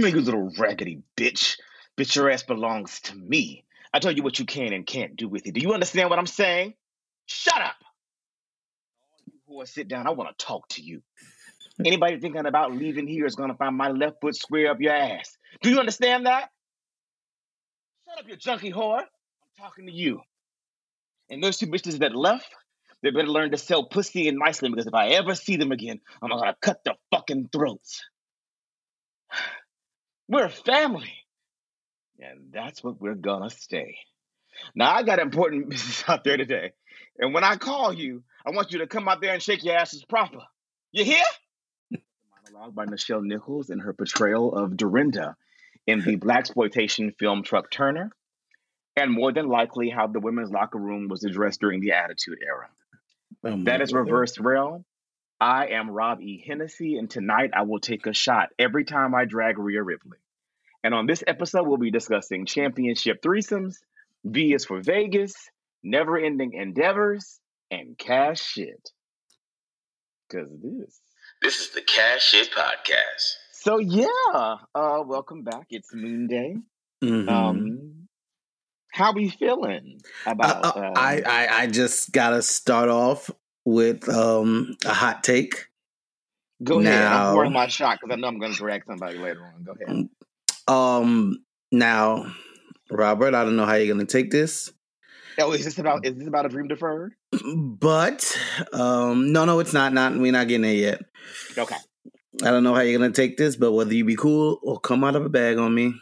Come you little raggedy bitch. Bitch, your ass belongs to me. I tell you what you can and can't do with it. Do you understand what I'm saying? Shut up. Boy, sit down. I want to talk to you. Anybody thinking about leaving here is going to find my left foot square up your ass. Do you understand that? Shut up, you junkie whore. I'm talking to you. And those two bitches that left, they better learn to sell pussy and nicely because if I ever see them again, I'm gonna cut their fucking throats. We're a family. And that's what we're gonna stay. Now I got important business out there today. And when I call you, I want you to come out there and shake your asses proper. You hear? Monologue by Nichelle Nichols in her portrayal of Dorinda in the black exploitation film Truck Turner, and more than likely how the women's locker room was addressed during the Attitude Era. Oh That is. Reverse Rell. I am Rob E. Hennessy, and tonight I will take a shot every time I drag Rhea Ripley. And on this episode, we'll be discussing championship threesomes, V is for Vegas, never ending endeavors, and cash shit. Because this. This is the Cash Shit Podcast. So, yeah, uh, welcome back. It's Moon Day. Mhm. Um, how we feeling Uh, about uh, uh, I, I I just gotta start off with um a hot take. Go ahead. I'm pouring my shot because I know I'm going to drag somebody later on. Go ahead. Um now, Robert, I don't know how you're gonna take this, Oh, is this about is this about a dream deferred? but um no, no, it's not. Not we're not getting there yet. Okay. I don't know how you're gonna take this, but whether you be cool or come out of a bag on me,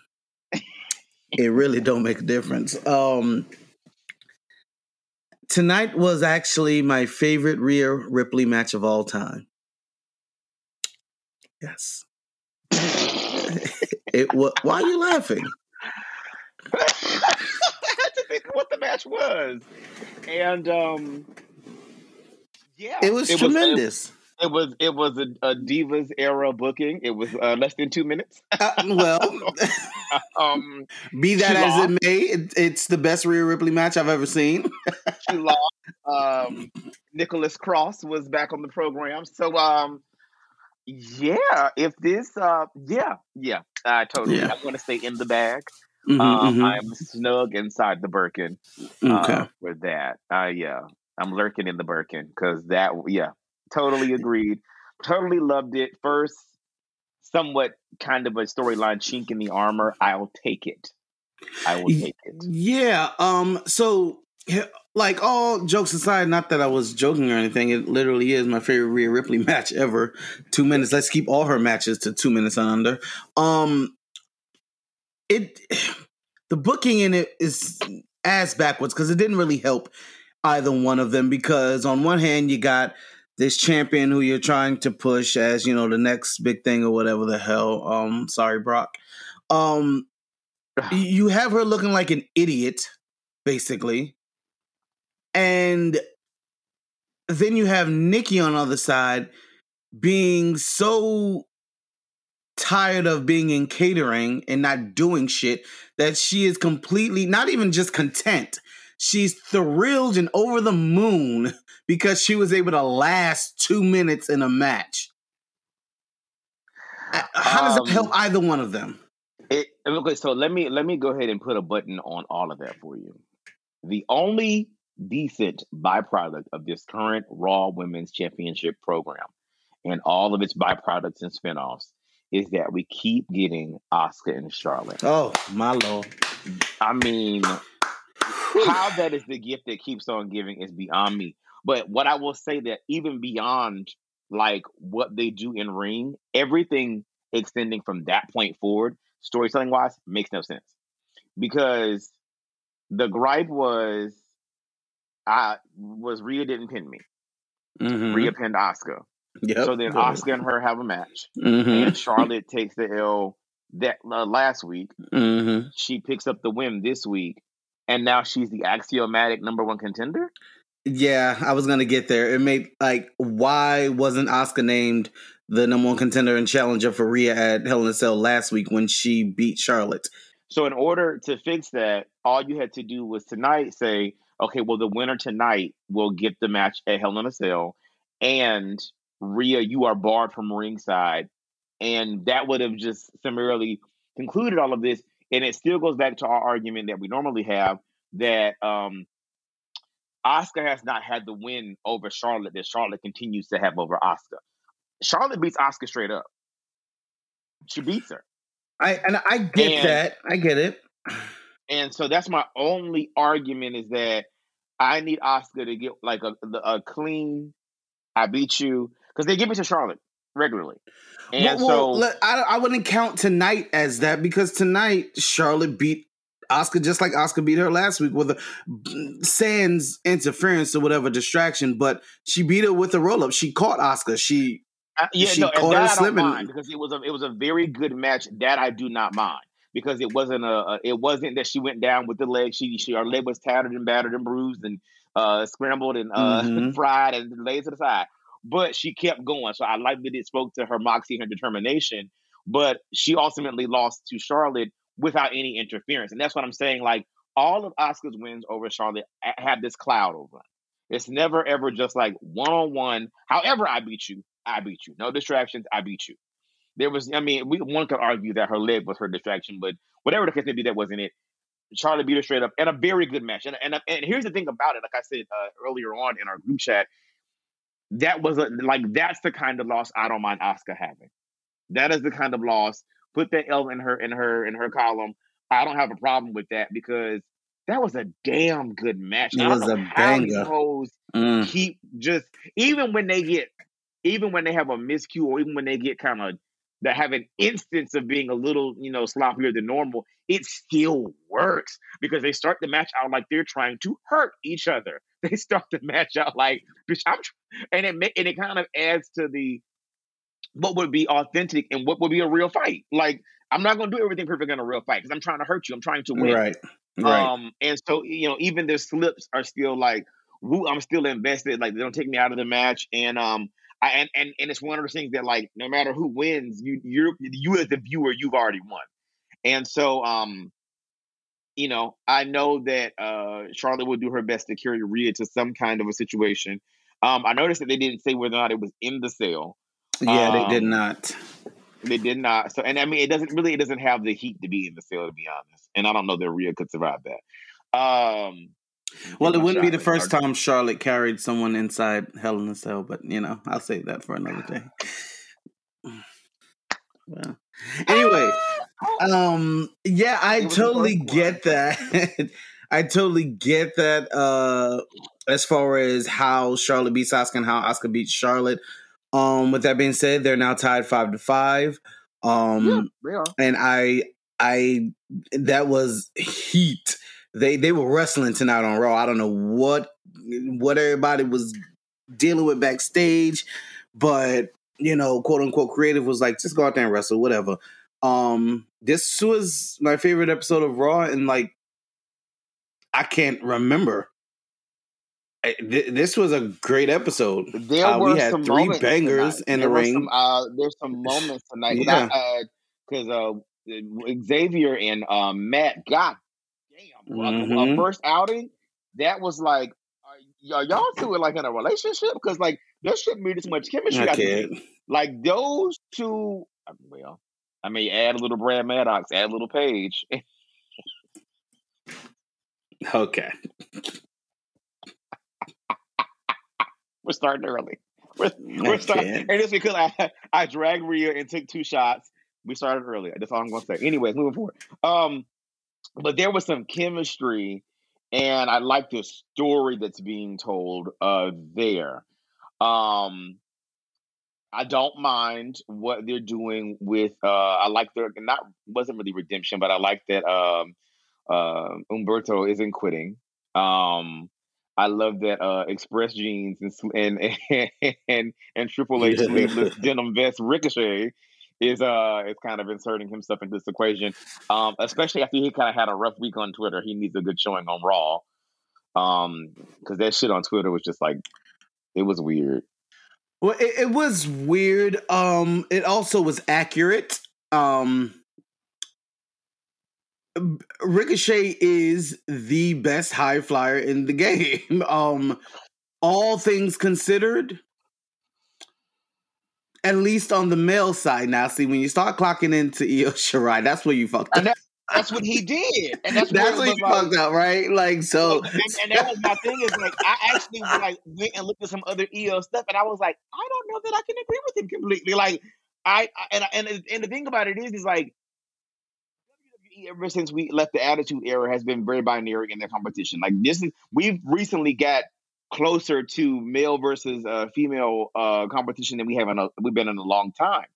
it really don't make a difference. Um tonight was actually my favorite Rhea Ripley match of all time. Yes. It was why are you laughing? I had to think of what the match was, and um, yeah, It was tremendous. it, was it was a, a divas era booking. It was uh, less than two minutes. Uh, well, Um, be that as lost. it may, it, it's the best Rhea Ripley match I've ever seen. she lost. Um, Nicholas Cross was back on the program. So, um, yeah, if this, uh, yeah, yeah, I totally. Yeah. I'm going to stay in the bag. Mhm, um, mhm. I'm snug inside the Birkin uh, okay. for that. Uh, yeah, I'm lurking in the Birkin because that, yeah, totally agreed. Totally loved it. First, somewhat kind of a storyline chink in the armor. I'll take it. I will take it. Yeah. Um. So, like all jokes aside, not that I was joking or anything. It literally is my favorite Rhea Ripley match ever. Two minutes. Let's keep all her matches to two minutes and under. Um. It. The booking in it is ass backwards because it didn't really help either one of them because on one hand you got this champion who you're trying to push as you know the next big thing or whatever the hell um sorry brock um you have her looking like an idiot, basically. And then you have Nikki on the other side being so tired of being in catering and not doing shit that she is completely not even just content. She's thrilled and over the moon because she was able to last two minutes in a match. Uh, How does Um, that help either one of them? It, okay, so let me let me go ahead and put a button on all of that for you. The only decent byproduct of this current Raw Women's Championship program and all of its byproducts and spinoffs is that we keep getting Asuka and Charlotte. Oh, my lord. I mean, how that is the gift that keeps on giving is beyond me. But what I will say that even beyond like what they do in ring, everything extending from that point forward, storytelling wise, makes no sense. Because the gripe was I was Rhea didn't pin me. Mhm. Rhea pinned Asuka. Yep. So then Asuka and her have a match. Mhm. And Charlotte takes the L that uh, last week. Mhm. She picks up the win this week. And now she's the axiomatic number one contender. Yeah, I was gonna get there. It made like why wasn't Asuka named the number one contender and challenger for Rhea at Hell in a Cell last week when she beat Charlotte? So in order to fix that, all you had to do was tonight say, okay, well, the winner tonight will get the match at Hell in a Cell, and Rhea, you are barred from ringside and that would have just summarily concluded all of this. And it still goes back to our argument that we normally have that um, Asuka has not had the win over Charlotte that Charlotte continues to have over Asuka. Charlotte beats Asuka straight up. She beats her. I and I get And- that. I get it. And so that's my only argument is that I need Asuka to get like a a clean. I beat you because they give it to Charlotte regularly, and well, so well, let- I, I wouldn't count tonight as that because tonight Charlotte beat Asuka just like Asuka beat her last week with a sans interference or whatever distraction, but she beat her with a roll up. She caught Asuka. She I- yeah, she no, and caught her I don't slipping. mind because it was a it was a very good match. That I do not mind because it wasn't a, a it wasn't that she went down with the leg. She she her leg was tattered and battered and bruised and uh scrambled and uh Mhm. fried and laid to the side. But she kept going, so I like that it spoke to her moxie and her determination. But she ultimately lost to Charlotte without any interference, and that's what I'm saying. Like all of Asuka's wins over Charlotte have this cloud over them. It's never ever just like one on one. However, I beat you. I beat you. No distractions. I beat you. There was, I mean, we one could argue that her leg was her distraction, but whatever the case may be, that wasn't it. Charlotte beat her straight up, and a very good match. And and, and here's the thing about it, like I said uh, earlier on in our group chat, that was a, like that's the kind of loss I don't mind Asuka having. That is the kind of loss. Put that L in her in her in her column. I don't have a problem with that because that was a damn good match. It was a banger. hoes Mm. keep just even when they get even when they have a miscue or even when they get kind of that have an instance of being a little you know sloppier than normal it still works because they start the match out like they're trying to hurt each other they start the match out like bitch i'm tr-" and it and it kind of adds to the what would be authentic and what would be a real fight like i'm not going to do everything perfect in a real fight because i'm trying to hurt you i'm trying to win Right. Right. um, and so you know, even their slips are still like, woo, I'm still invested. Like they don't take me out of the match, and um, I and and, and it's one of those things that like no matter who wins, you you're you as the viewer, you've already won. And so um, you know, I know that uh Charlotte will do her best to carry Rhea to some kind of a situation. Um, I noticed that they didn't say whether or not it was in the cell. Yeah, they did um, not. They did not. So, and I mean, it doesn't really, it doesn't have the heat to be in the cell, to be honest. And I don't know that Rhea could survive that. Um, Well, it wouldn't be the first March. time Charlotte carried someone inside Hell in a Cell, but you know, I'll save that for another day. Well, anyway, um, yeah, I It was the totally get that. I totally get that. Uh, as far as how Charlotte beats Asuka and how Asuka beats Charlotte. Um, with that being said, they're now tied five to five. Um, yeah, and I I that was heat. They they were wrestling tonight on Raw. I don't know what what everybody was dealing with backstage, but you know, quote unquote creative was like, just go out there and wrestle, whatever. Um, this was my favorite episode of Raw, and like I can't remember. I- th- This was a great episode. There Uh, we were had some three bangers tonight. in there the ring. Some, uh, there's some moments tonight Yeah. because uh, Xavier and uh, Matt, God damn, Mhm. a first outing that was like, are, y'all two like in a relationship? Because like there shouldn't be this much chemistry. I I can't. Like those two, uh, well, I mean, add a little Brad Maddox, add a little Page. Okay. We're starting early. We're, we're starting, and it's because I I dragged Rhea and took two shots. We started early. That's all I'm going to say. Anyways, moving forward. Um, but there was some chemistry, and I like the story that's being told uh there. Um, I don't mind what they're doing with. Uh, I like their not wasn't really redemption, but I like that um, uh, Humberto isn't quitting. Um, I love that uh, Express Jeans and and and and, and Triple H sleeveless denim vest Ricochet is uh is kind of inserting himself into this equation. Um, especially after he kind of had a rough week on Twitter, he needs a good showing on Raw. Um, because that shit on Twitter was just like it was weird. Well, it, it was weird. Um, it also was accurate. Um, Ricochet is the best high flyer in the game. Um, all things considered, At least on the male side now. See, when you start clocking into Io Shirai, that's where you fucked up. And that, that's what he did, and that's, That's where what you like, fucked up, right? Like so. and, and that was my thing is like I actually like went and looked at some other Io stuff, and I was like, I don't know that I can agree with him completely. Like I, I and and and the thing about it is, is like ever since we left the Attitude Era has been very binary in their competition. Like this is we've recently got closer to male versus uh, female uh, competition than we have in a, we've been in a long time.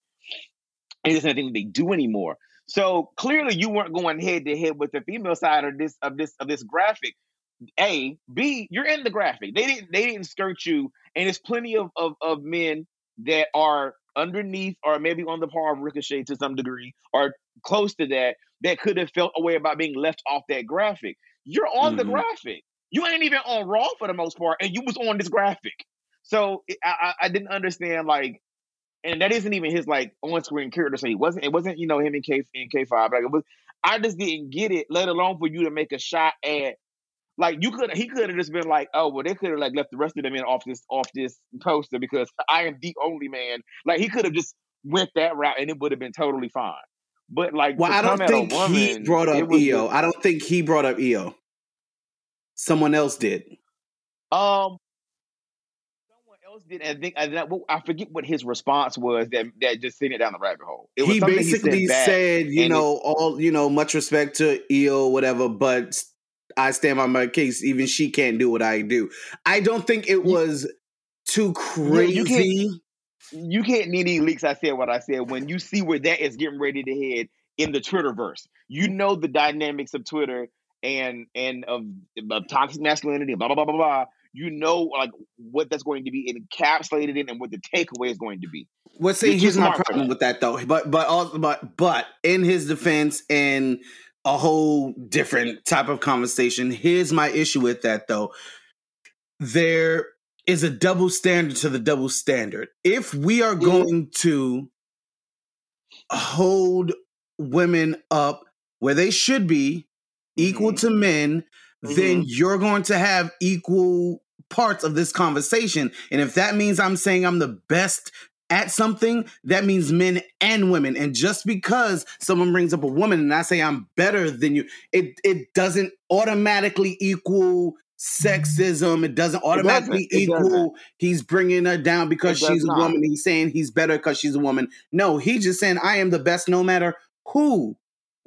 It isn't anything they do anymore. So clearly, you weren't going head to head with the female side of this of this of this graphic. A, B, you're in the graphic. They didn't they didn't skirt you, and there's plenty of of, of men that are underneath or maybe on the par of Ricochet to some degree or close to that that could have felt a way about being left off that graphic. You're on the Mhm. graphic. You ain't even on Raw for the most part, and you was on this graphic. So I, I I didn't understand like, and that isn't even his like on screen character. So he wasn't. It wasn't you know him in K in K five. Like it was. I just didn't get it. Let alone for you to make a shot at. Like you could, he could have just been like, "Oh, well, they could have like left the rest of them in off this off this poster because I am the only man." Like he could have just went that route and it would have been totally fine. But like, Well, I don't come at a think he brought up Io. I don't think he brought up Io. Someone else did. Um, someone else did, and I think I, I forget what his response was that that just sent it down the rabbit hole. He basically he said, said, you and it- know, all you know, much respect to Io, whatever, but I stand by my case. Even she can't do what I do. I don't think it was too crazy. you you can't need any leaks. I said what I said. When you see where that is getting ready to head in the Twitterverse, you mm-hmm. know the dynamics of Twitter and and of, of toxic masculinity, blah blah blah blah blah. You know like what that's going to be encapsulated in and what the takeaway is going to be. Well, see, here's my problem with that though. But but also, but but in his defense and a whole different type of conversation. Here's my issue with that though. There is a double standard to the double standard. If we are going to hold women up where they should be, equal Mhm. to men, then you're going to have equal parts of this conversation. And if that means I'm saying I'm the best at something, that means men and women. And just because someone brings up a woman and I say I'm better than you, it it doesn't automatically equal sexism. It doesn't automatically It doesn't. equal he's bringing her down because she's a not. woman. He's saying he's better because she's a woman. No, he's just saying I am the best no matter who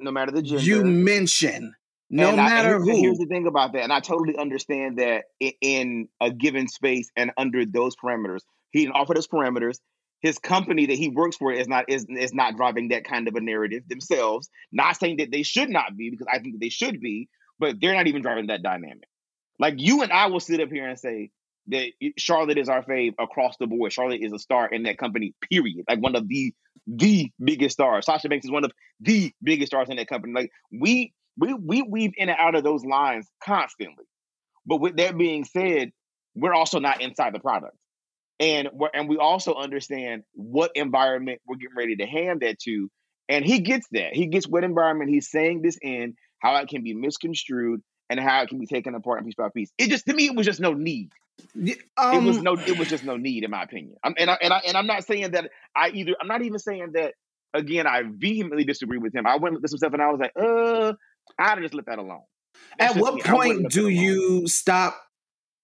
No matter the gender. you mention. No And I- matter here's, and here's the thing about that, and I totally understand that in a given space and under those parameters, he didn't offer those parameters. His company that he works for is not is is not driving that kind of a narrative themselves. Not saying that they should not be, because I think that they should be, but they're not even driving that dynamic. Like you and I will sit up here and say that Charlotte is our fave across the board. Charlotte is a star in that company. Period. Like one of the the biggest stars. Sasha Banks is one of the biggest stars in that company. Like we we we weave in and out of those lines constantly. But with that being said, we're also not inside the product, and we're, and we also understand what environment we're getting ready to hand that to. And he gets that. He gets what environment he's saying this in, how it can be misconstrued, and how it can be taken apart piece by piece. It just to me, it was just no need. Yeah, it was um, no. It was just no need, in my opinion. I'm, and I, and I and I'm not saying that I either. I'm not even saying that. Again, I vehemently disagree with him. I went looked some stuff, and I was like, uh, I'd just let that alone. That's At what me. Point do you stop?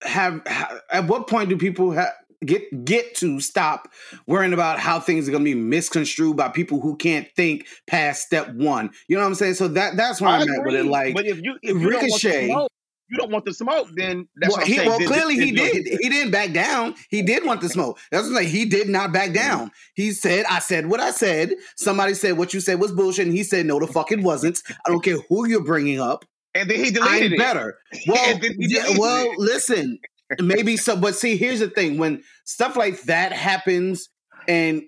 Have ha- at what point do people ha- get get to stop worrying about how things are going to be misconstrued by people who can't think past step one? You know what I'm saying? So that that's where I I'm at with it. Like, but if you if you don't want the Ricochet- smoke, you don't want the smoke. Then that's well, what I'm he, saying. well Then- clearly then he did. He didn't back down. He did want the smoke. That's like he did not back mm-hmm. down. He said, "I said what I said." Somebody said what you said was bullshit, and he said, "No, the fuck it wasn't." I don't care who you're bringing up. And then he deleted I'm it. better. Well, yeah, well, listen, maybe so. But see, here's the thing: when stuff like that happens, and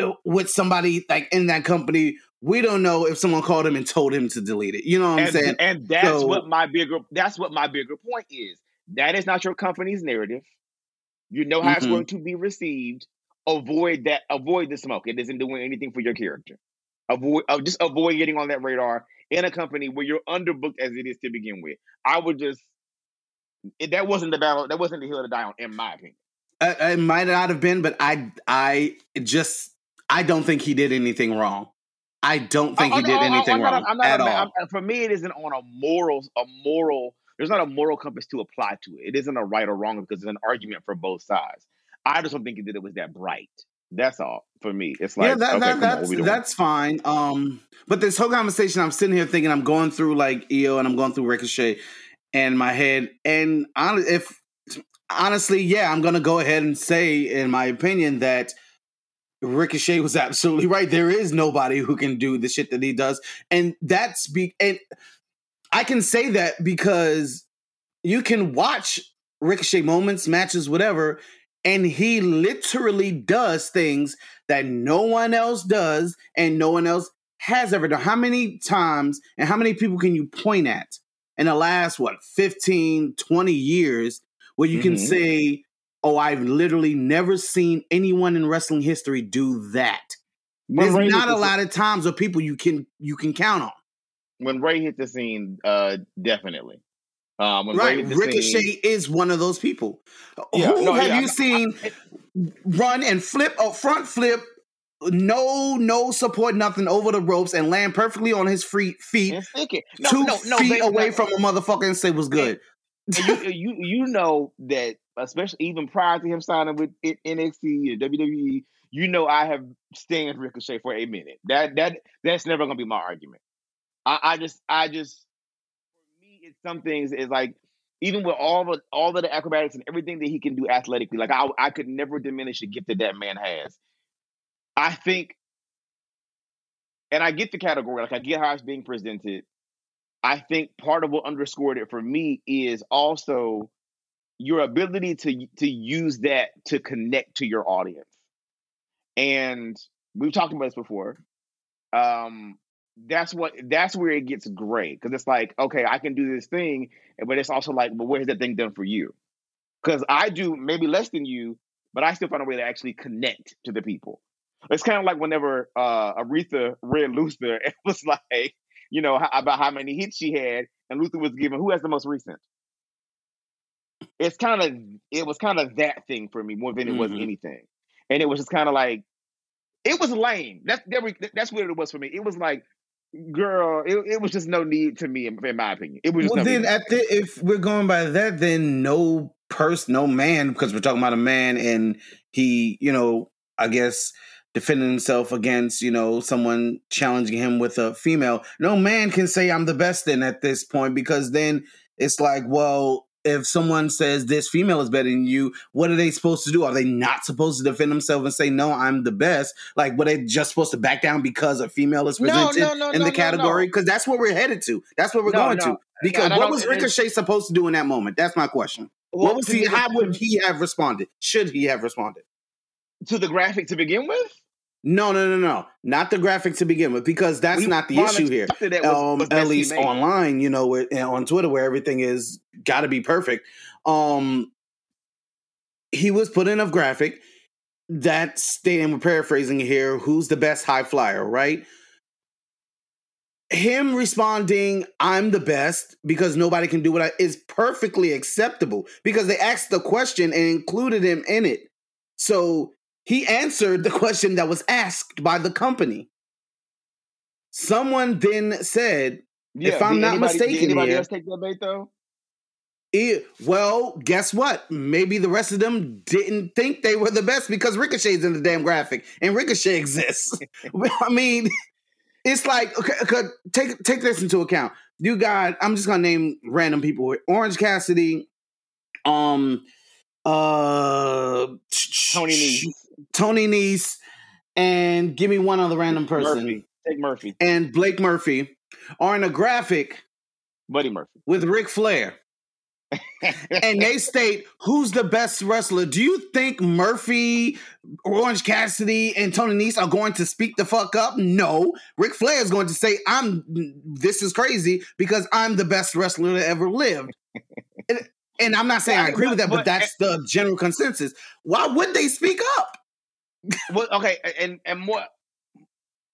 uh, with somebody like in that company, we don't know if someone called him and told him to delete it. You know what I'm saying? and that's So- what my bigger that's what my bigger point is. That is not your company's narrative. You know how it's Mhm. going to be received. Avoid that. Avoid the smoke. It isn't doing anything for your character. Avoid. Uh, just avoid getting on that radar in a company where you're underbooked as it is to begin with. I would just. It, that wasn't the battle. That wasn't the hill to die on, in my opinion. uh, it might not have been, but I I just I don't think he did anything wrong. I don't think he did oh, anything not, wrong I'm not at a- all. I'm- for me, it isn't on a moral, a moral. There's not a moral compass to apply to it. It isn't a right or wrong because there's an argument for both sides. I just don't think that it was that bright. That's all for me. It's like yeah, that, okay, that, on, that's doing? that's fine. Um, but this whole conversation, I'm sitting here thinking, I'm going through like Io and I'm going through Ricochet in my head, and hon- if honestly, yeah, I'm gonna go ahead and say, in my opinion, that Ricochet was absolutely right. There is nobody who can do the shit that he does, and that's be and I can say that because you can watch Ricochet moments, matches, whatever, and he literally does things that no one else does and no one else has ever done. How many times and how many people can you point at in the last, what, 15, 20 years where you can Mhm. say, oh, I've literally never seen anyone in wrestling history do that? When There's Rey not the a lot of times of people you can you can count on. when Rey hit the scene, uh, definitely. Um, when Rey Right. the Ricochet scene, is one of those people. Yeah, Who no, have yeah, you I- seen I- run and flip a front flip, no no support, nothing over the ropes, and land perfectly on his free feet, and stick it. No, two no, no, feet babe, away from a motherfucker and say was good. you, you you know that especially even prior to him signing with NXT or WWE, you know I have stayed Ricochet for a minute. That that that's never gonna be my argument. I, I just I just for me it's some things is like even with all the all of the acrobatics and everything that he can do athletically, like I I could never diminish the gift that that man has. I think, and I get the category, like I get how it's being presented. I think part of what underscored it for me is also your ability to to use that to connect to your audience. And we've talked about this before. Um, that's what that's where it gets great because it's like, okay, I can do this thing, but it's also like, but where's that thing done for you? Because I do maybe less than you, but I still find a way to actually connect to the people. It's kind of like whenever uh, Aretha read Luther, it was like, you know, how, about how many hits she had, and Luther was given who has the most recent. It's kind of it was kind of that thing for me more than it was Mhm. anything, and it was just kind of like it was lame. That's that's what it was for me. It was like, girl, it, it was just no need to me, in, in my opinion. It was just Well, no then need. at the, if we're going by that, then no person, no man, because we're talking about a man, and he, you know, I guess defending himself against, you know, someone challenging him with a female. No man can say I'm the best then at this point because then it's like, well, if someone says this female is better than you, what are they supposed to do? Are they not supposed to defend themselves and say no, I'm the best? Like, were they just supposed to back down because a female is presented no, no, in no, the no, category? Because that's where we're headed to. That's where we're going to. Because what was Ricochet supposed to do in that moment? That's my question. Well, what was he? How would he have responded? Should he have responded? to the graphic to begin with? No, no, no, no. Not the graphic to begin with, because that's We not the issue here. was- um, was at least made. online, you know, where, and on Twitter, where everything is got to be perfect. Um, he was put in a graphic that stating, we're paraphrasing here, who's the best high flyer, right? Him responding, I'm the best because nobody can do what I is perfectly acceptable because they asked the question and included him in it. So he answered the question that was asked by the company. Someone then said, If I'm not anybody, mistaken anybody here- else take that bait though? Eh, well, guess what? Maybe the rest of them didn't think they were the best because Ricochet's in the damn graphic and Ricochet exists. I mean, it's like okay, okay, take take this into account. You got I'm just gonna name random people: Orange Cassidy, um, uh, Tony Nese, Tony Nese, and give me one other random person, Murphy, take Murphy, and Blake Murphy are in a graphic Buddy Murphy. with Ric Flair. and they state who's the best wrestler. Do you think Murphy, Orange Cassidy, and Tony Nese are going to speak the fuck up? No. Ric Flair is going to say, "I'm. This is crazy because I'm the best wrestler that ever lived." and, and I'm not saying I agree with that, but, But- that's the general consensus. Why would they speak up? Well, okay, and and more.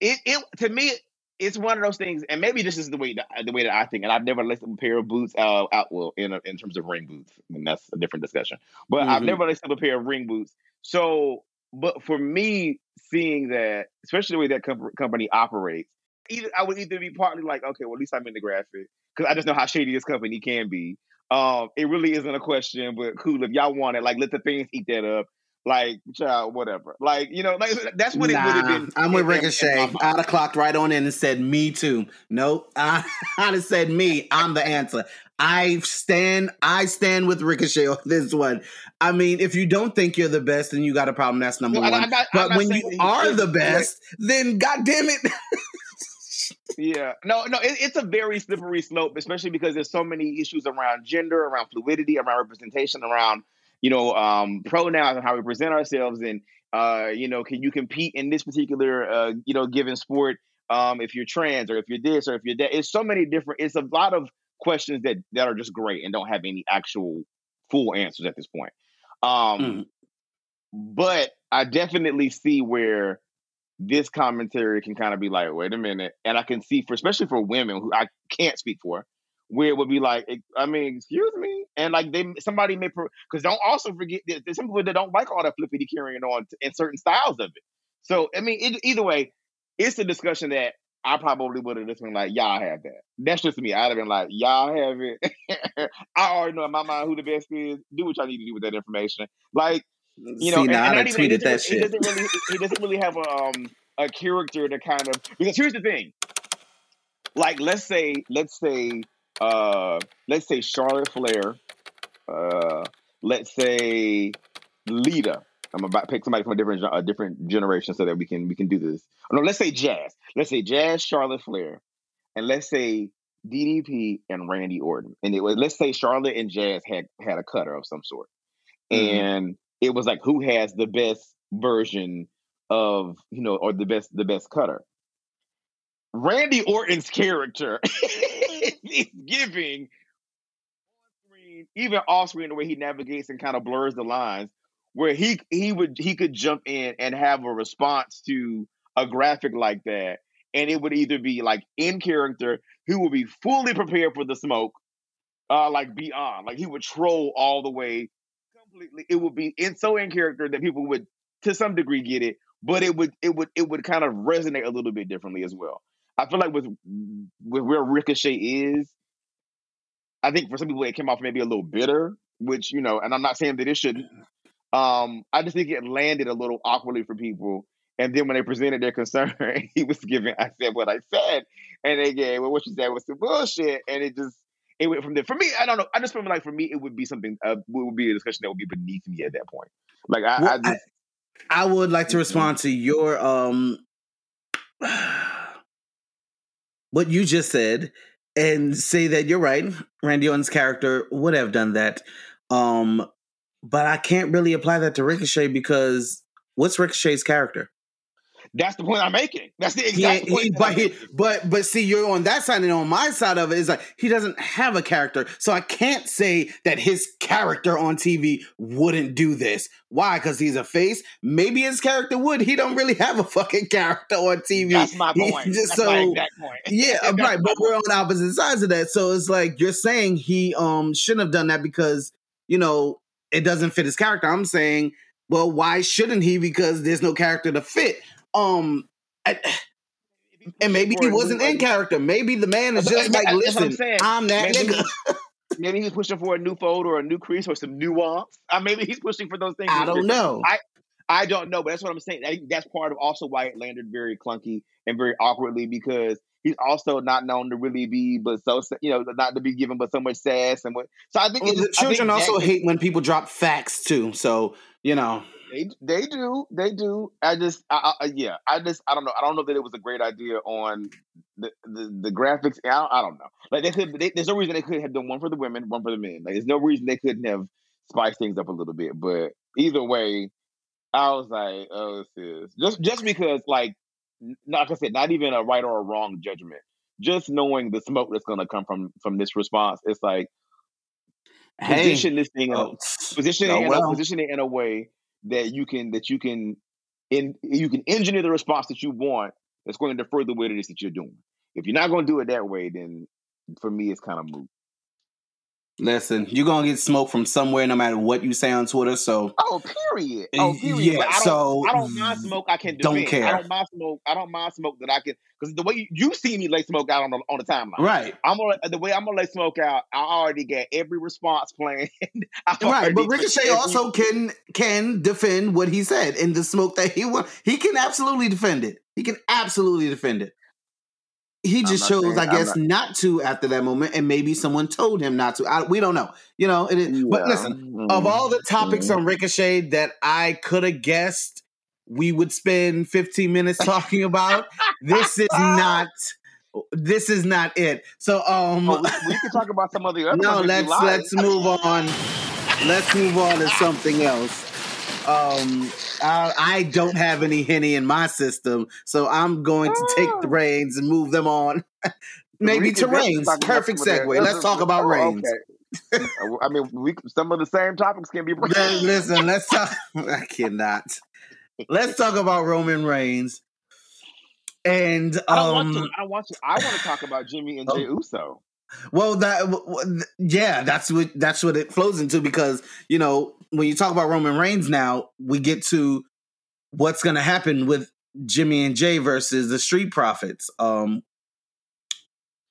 It it to me, it's one of those things, and maybe this is the way that, the way that I think. And I've never laced up a pair of boots uh, out well in in terms of ring boots, and that's a different discussion. But I've Mhm. never laced up a pair of ring boots. So, but for me, seeing that, especially the way that com- company operates, either I would either be partly like, okay, well at least I'm in the graphic because I just know how shady this company can be. Um, it really isn't a question, but cool if y'all want it, like let the fans eat that up. Like, child, whatever. Like, you know, like that's what it would have Nah, been. I'm with Ricochet. I'd have clocked right on in and said me too. Nope. I, I'd have said me. I'm the answer. I stand I stand with Ricochet on this one. I mean, if you don't think you're the best, then you got a problem. That's number No, I- one. I'm I'm but when you are the best, then god damn it. Yeah, no, no, it, it's a very slippery slope, especially because there's so many issues around gender, around fluidity, around representation, around you know um, pronouns and how we present ourselves, and uh, you know, can you compete in this particular uh, you know given sport um, if you're trans or if you're this or if you're that? It's so many different. It's a lot of questions that that are just great and don't have any actual full answers at this point. Um, Mm. But I definitely see where this commentary can kind of be like, wait a minute, and I can see for especially for women who I can't speak for, where it would be like, I mean, excuse me, and like they somebody may because don't also forget that there's some people that don't like all that flippity carrying on in certain styles of it. So I mean, it, either way, it's a discussion that I probably would have just been like, y'all have that. That's just me. I'd have been like, y'all have it. I already know in my mind who the best is. Do what y'all need to do with that information. Like you know, See, and, now and not have even, he tweeted that doesn't, he shit. doesn't really he doesn't really have a um a character to kind of because here's the thing. Like let's say let's say uh let's say Charlotte Flair, uh let's say Lita. I'm about to pick somebody from a different a different generation so that we can we can do this. Oh, no, let's say Jazz. Let's say Jazz, Charlotte Flair, and let's say DDP and Randy Orton. And it was let's say Charlotte and Jazz had had a cutter of some sort Mhm. and it was like who has the best version of you know or the best the best cutter randy orton's character is giving even off screen the way he navigates and kind of blurs the lines where he he would he could jump in and have a response to a graphic like that and it would either be like in character he would be fully prepared for the smoke uh like beyond like he would troll all the way completely. It would be in so in character that people would to some degree get it but it would it would it would kind of resonate a little bit differently as well i feel like with with where ricochet is i think for some people it came off maybe a little bitter which you know and i'm not saying that it shouldn't um i just think it landed a little awkwardly for people and then when they presented their concern he was giving i said what i said and they gave well what you said was some bullshit and it just it went from there. For me, I don't know. I just feel like for me, it would be something. Uh, it would be a discussion that would be beneath me at that point. Like I, Well, I just, I would like to respond to your um what you just said and say that you're right. Randy Orton's character would have done that. Um but I can't really apply that to Ricochet because what's Ricochet's character? That's the point I'm making. That's the exact ain't- point. he- but he, but but see, you're on that side, and on my side of it is like he doesn't have a character, so I can't say that his character on TV wouldn't do this. Why? Because he's a face. Maybe his character would. He don't really have a fucking character on TV. That's my He- point. just That's my so- exact point. yeah, right. But we're on opposite sides of that. So it's like you're saying he um shouldn't have done that because you know it doesn't fit his character. I'm saying, well, why shouldn't he? Because there's no character to fit. Um, I- and maybe he wasn't in character. Maybe the man is just like, what I'm listen. I'm that Maybe nigga. Maybe he's pushing for a new fold or a new crease or some nuance. Uh, maybe he's pushing for those things. I don't know. I- I don't know, but that's what I'm saying. I think that's part of also why it landed very clunky and very awkwardly because he's also not known to really be, but so you know, not to be given but so much sass and what. So I think Well, the just, I think children also hate when people drop facts too. So you know, They they do they do. I just I, I, yeah. I just I don't know. I don't know that it was a great idea on the the, the graphics. I don't, I don't know. Like they could. They, there's no reason they couldn't have done one for the women, one for the men. Like there's no reason they couldn't have spiced things up a little bit. But either way, I was like, oh, this is just just because like like I said, not even a right or a wrong judgment. Just knowing the smoke that's going to come from from this response, it's like hey, position this thing in oh, oh, in a, well. position it in a way that you can that you can in you can engineer the response that you want that's going to further what it is that you're doing. If you're not gonna do it that way, then for me it's kind of moot. Listen, you're gonna get smoke from somewhere, no matter what you say on Twitter. So, oh, period. Oh, period. Yeah, I don't, so I don't mind smoke. I can don't care. I don't mind smoke. I don't mind smoke that I can because the way you, you see me lay smoke out on the on the timeline. right, I'm gonna the way I'm gonna lay smoke out. I already got every response planned. Right. But Ricochet every- also can can defend what he said in the smoke that he want. He can absolutely defend it. He can absolutely defend it. He just chose, I guess, not- not to after that moment, and maybe someone told him not to. I, we don't know. You know, it is, but Yeah. listen, of all the topics Mhm. on Ricochet that I could have guessed we would spend 15 minutes talking about, this is not this is not it. So um Oh, we, we can talk about some of the other. no, ones if you let's let's move on. Let's move on to something else. Um I, I don't have any henny in my system, so I'm going to take the reins and move them on. Maybe to can Reigns. Perfect some of that. segue. Let's talk about Oh, Reigns. okay. I mean, we some of the same topics can be. Then Listen, let's talk. I cannot. Let's talk about Roman Reigns. And um, I want to. um, I want to. I want to talk about Jimmy and Jey Uso. Well, that yeah, that's what that's what it flows into because you know when you talk about Roman Reigns now, we get to what's going to happen with Jimmy and Jey versus the Street Profits. Um,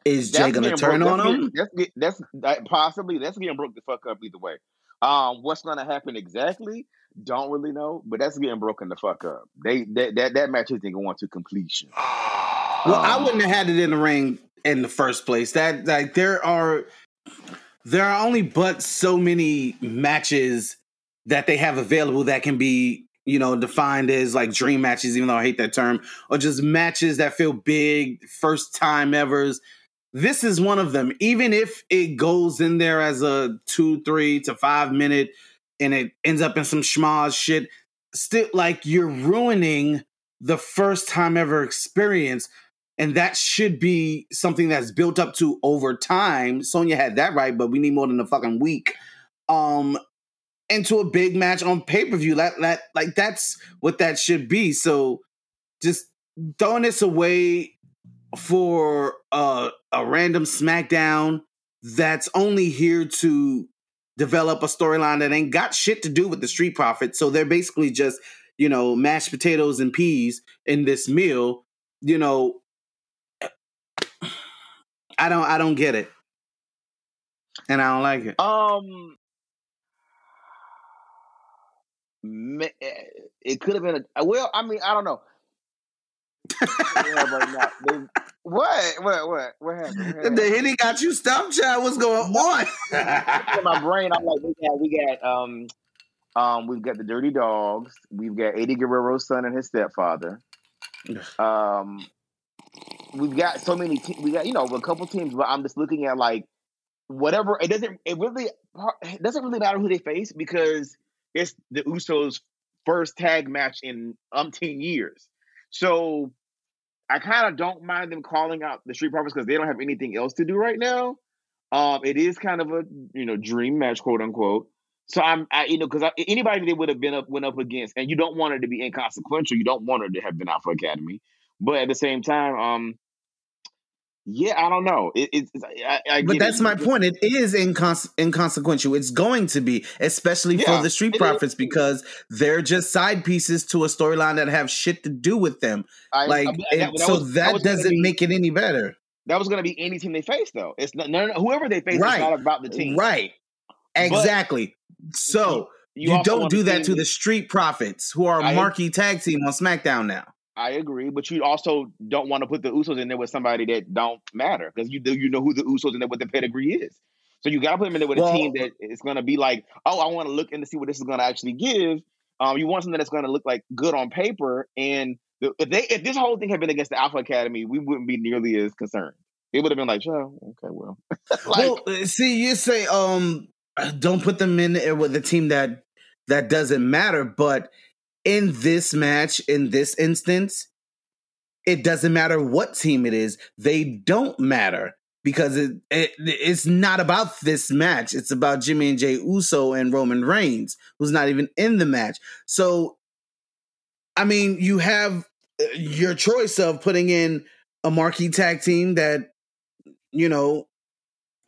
is Jey going to turn broke- on that's him? getting- That's that's that possibly that's getting broke the fuck up either way. Um, what's gonna happen exactly? Don't really know, but that's getting broken the fuck up. They that that, that match isn't going to completion. Well, I Um, wouldn't have had it in the ring in the first place. That like there are there are only but so many matches that they have available that can be you know defined as like dream matches, even though I hate that term, or just matches that feel big, first time evers. This is one of them. Even if it goes in there as a two, three to five minute, and it ends up in some schmozz shit, still like you're ruining the first time ever experience and that should be something that's built up to over time. Sonya had that right, but we need more than a fucking week. Um, into a big match on pay per view. That that like that's what that should be. So just throwing this away for uh, a random SmackDown that's only here to develop a storyline that ain't got shit to do with the Street Profits. So they're basically just you know mashed potatoes and peas in this meal. You know, I don't I don't get it. And I don't like it. Um, eh, it could have been a well. I mean, I don't know. Yeah, they- what? What? What? What happened? What happened? The Henny got you stumped, child. What's going on? in my brain, I'm like, we got, we got, um, um, we've got the Dirty Dawgs. We've got Eddie Guerrero's son and his stepfather. Um, we've got so many. Te- we got, you know, a couple teams, but I'm just looking at like whatever. It doesn't. It really. It doesn't really matter who they face because it's the Usos' first tag match in umpteen years. So I kind of don't mind them calling out the Street Profits because they don't have anything else to do right now. Um, it is kind of a you know dream match, quote unquote. So I'm, I, you know, because anybody they would have been up went up against, and you don't want her to be inconsequential. You don't want her to have been out for Academy, but at the same time, um, yeah, I don't know. It, it's, I, I But that's it. my point. It is incons- inconsequential. It's going to be, especially Yeah, for the Street Profits, is. because they're just side pieces to a storyline that have shit to do with them. I, Like, that- that so was- that, gonna doesn't be- make it any better. that was going to be any team they face, though. It's not, no, no, no, whoever they face Right. is not about the team, Right. Exactly. so you, also don't do that to the Street Profits, who are a marquee tag team on SmackDown now. I agree, but you also don't want to put the Usos in there with somebody that don't matter because you do you know who the Usos and what the pedigree is. So you got to put them in there with Well- a team that is going to be like, oh, I want to look in to see what this is going to actually give. Um, you want something that's going to look like good on paper, and the, if they if this whole thing had been against the Alpha Academy, we wouldn't be nearly as concerned. It would have been like, oh, okay, well, like, well, uh, see, you say um, don't put them in there with a team that that doesn't matter, but in this match, in this instance, it doesn't matter what team it is; they don't matter because it, it it's not about this match. It's about Jimmy and Jey Uso and Roman Reigns, who's not even in the match. So, I mean, you have uh, your choice of putting in a marquee tag team that you know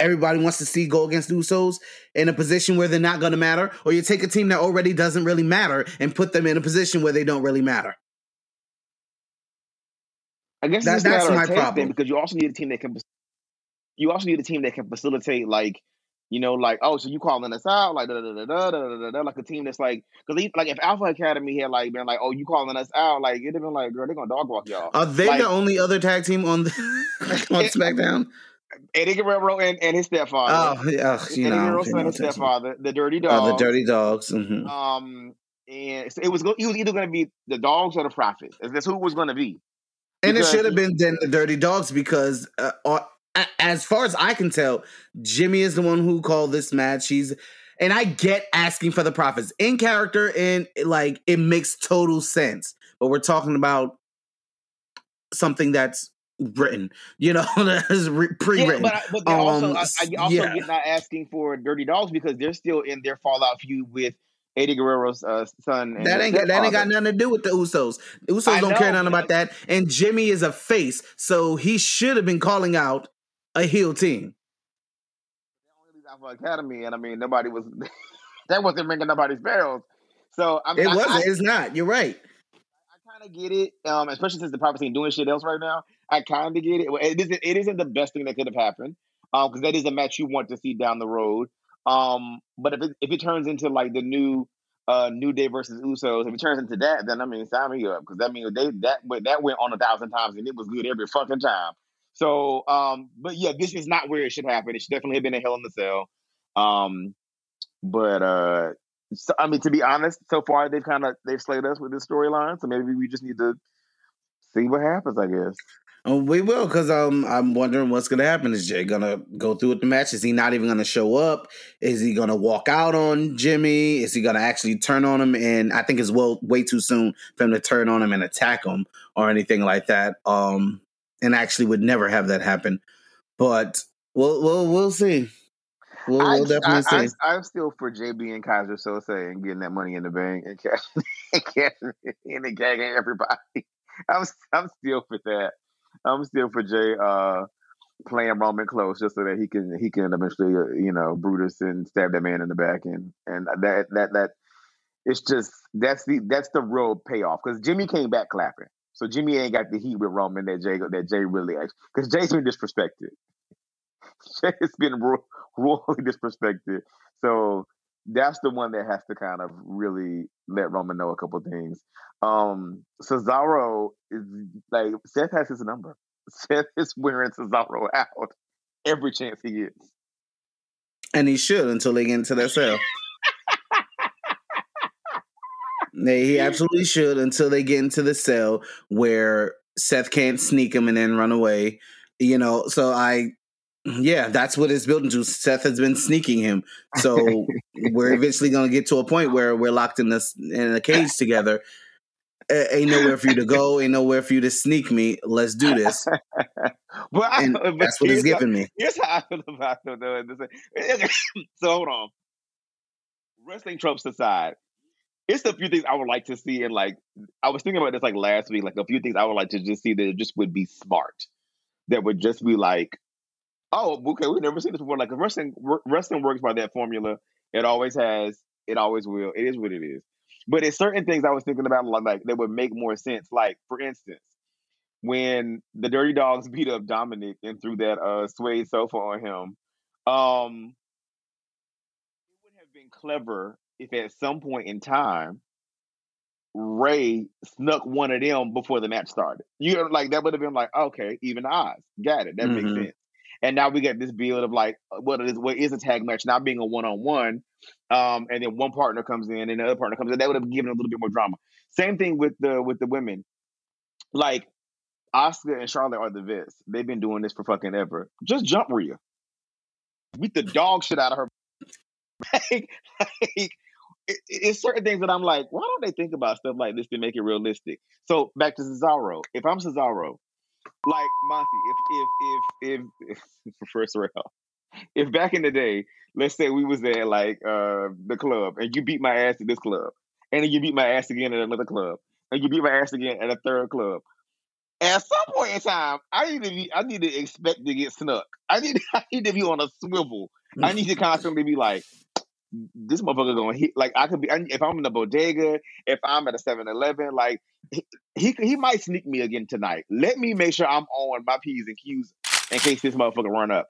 everybody wants to see go against Usos in a position where they're not going to matter, or you take a team that already doesn't really matter and put them in a position where they don't really matter. I guess That- that's my problem. because you also need a team that can. You also need a team that can facilitate, like you know, like oh, so you calling us out, like da da da da da da da, da like a team that's like because like if Alpha Academy had like been like oh, you calling us out, like it'd have been like girl, they're gonna dog walk y'all. Are they Like- the only other tag team on the on It- SmackDown? Eddie Guerrero and, and his stepfather. Oh, yeah, you Eddie know, Guerrero's son and stepfather, the Dirty Oh, Dawgs. the Dirty Dawgs. hmm Um, and so it was it was either going to be the dogs or the profits. That's who it was going to be. And it should have been then the Dirty Dawgs because, uh, uh, as far as I can tell, Jimmy is the one who called this match. He's and I get asking for the profits in character, and like it makes total sense. But we're talking about something that's written, you know, that's pre-written. but I, but they also Um, I, I also yeah. get not asking for Dirty Dawgs because they're still in their fallout feud with Eddie Guerrero's uh, son. And that ain't got, that ain't got nothing to do with the Usos. The Usos I don't care nothing about that. And Jimmy is a face, so he should have been calling out a heel team. Only Alpha Academy, and I mean nobody was that wasn't ringing nobody's bells. So I mean, It wasn't. I, it's not. You're right. I kind of get it, um, especially since the Prophecy ain't doing shit else right now. I kind of get it. It isn't. It isn't the best thing that could have happened, um, because that is a match you want to see down the road. Um, but if it if it turns into like the new uh New Day versus Usos, if it turns into that, then I mean sign me up because that means they that that went on a thousand times and it was good every fucking time. So, um, but yeah, this is not where it should happen. It should definitely have been a Hell in the Cell. Um, but uh, so, I mean, to be honest, so far they've kind of they've slayed us with this storyline. So maybe we just need to see what happens. I guess. Oh, we will, because um, I'm wondering what's gonna happen. Is Jey gonna go through with the match? Is he not even gonna show up? Is he gonna walk out on Jimmy? Is he gonna actually turn on him? And I think it's well way too soon for him to turn on him and attack him or anything like that. Um, and actually would never have that happen. But we'll we'll we'll see. We'll, I, we'll definitely I, see. I, am still for JB and Keyser Söze and getting that money in the bank and cash and cashing in and gagging everybody. I'm I'm still for that. I'm still for Jey uh, playing Roman close just so that he can he can eventually uh, you know Brutus and stab that man in the back and and that that that it's just that's the that's the real payoff because Jimmy came back clapping. So Jimmy ain't got the heat with Roman that Jey that Jey really because Jey's been disrespected. Jey's been ro- royally disrespected. So that's the one that has to kind of really let Roman know a couple things. Um Cesaro is like Seth has his number. Seth is wearing Cesaro out every chance he gets. And he should until they get into that cell. He absolutely should until they get into the cell where Seth can't sneak him and then run away. You know, so I, Mm-hmm. yeah, that's what it's built into. Seth has been sneaking him, so we're eventually going to get to a point where we're locked in this in a cage together. A- ain't nowhere for you to go. Ain't nowhere for you to sneak me. Let's do this, But, I, but that's what it's giving me. Here's how I feel about it, though. so hold on. Wrestling tropes aside, it's a few things I would like to see. And like, I was thinking about this like last week. Like a few things I would like to just see that just would be smart. That would just be like, oh, okay, we've never seen this before. Like wrestling, wr- wrestling works by that formula. It always has. It always will. It is what it is. But it's certain things I was thinking about like, like that would make more sense. Like for instance, when the Dirty Dawgs beat up Dominik and threw that uh suede sofa on him, um, it would have been clever if at some point in time Rey snuck one of them before the match started. You know, like that would have been like, okay, even odds. Got it. That makes Mhm. sense. And now we got this build of like uh, what is what is a tag match not being a one on one, and then one partner comes in and the other partner comes in. That would have given a little bit more drama. Same thing with the with the women, like Asuka and Charlotte are the vets. They've been doing this for fucking ever. Just jump Rhea, beat the dog shit out of her. like, like it, it's certain things that I'm like, why don't they think about stuff like this to make it realistic? So back to Cesaro. If I'm Cesaro, like Monty, if if if if, if first round, if back in the day, let's say we was at like uh the club and you beat my ass at this club, and then you beat my ass again at another club, and you beat my ass again at a third club. At some point in time, I need to be. I need to expect to get snuck. I need. I need to be on a swivel. I need to constantly be like, this motherfucker gonna hit. Like I could be if I'm in the bodega, if I'm at a 7-Eleven, like he, he he might sneak me again tonight. Let me make sure I'm on my p's and q's in case this motherfucker run up.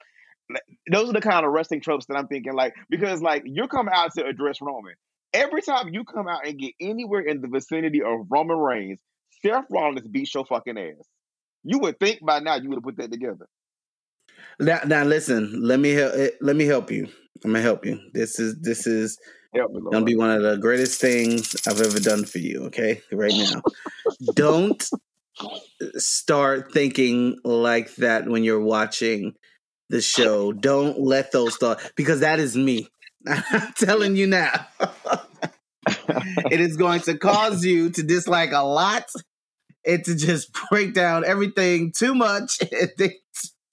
Those are the kind of wrestling tropes that I'm thinking. Like because like you're coming out to address Roman. Every time you come out and get anywhere in the vicinity of Roman Reigns, Seth Rollins beats your fucking ass. You would think by now you would have put that together. Now, now listen. Let me help. Eh, let me help you. I'm gonna help you. This is this is gonna be one of the greatest things I've ever done for you. Okay, right now. Don't start thinking like that when you're watching the show. Don't let those thoughts because that is me. I'm telling you now. it is going to cause you to dislike a lot and to just break down everything too much and think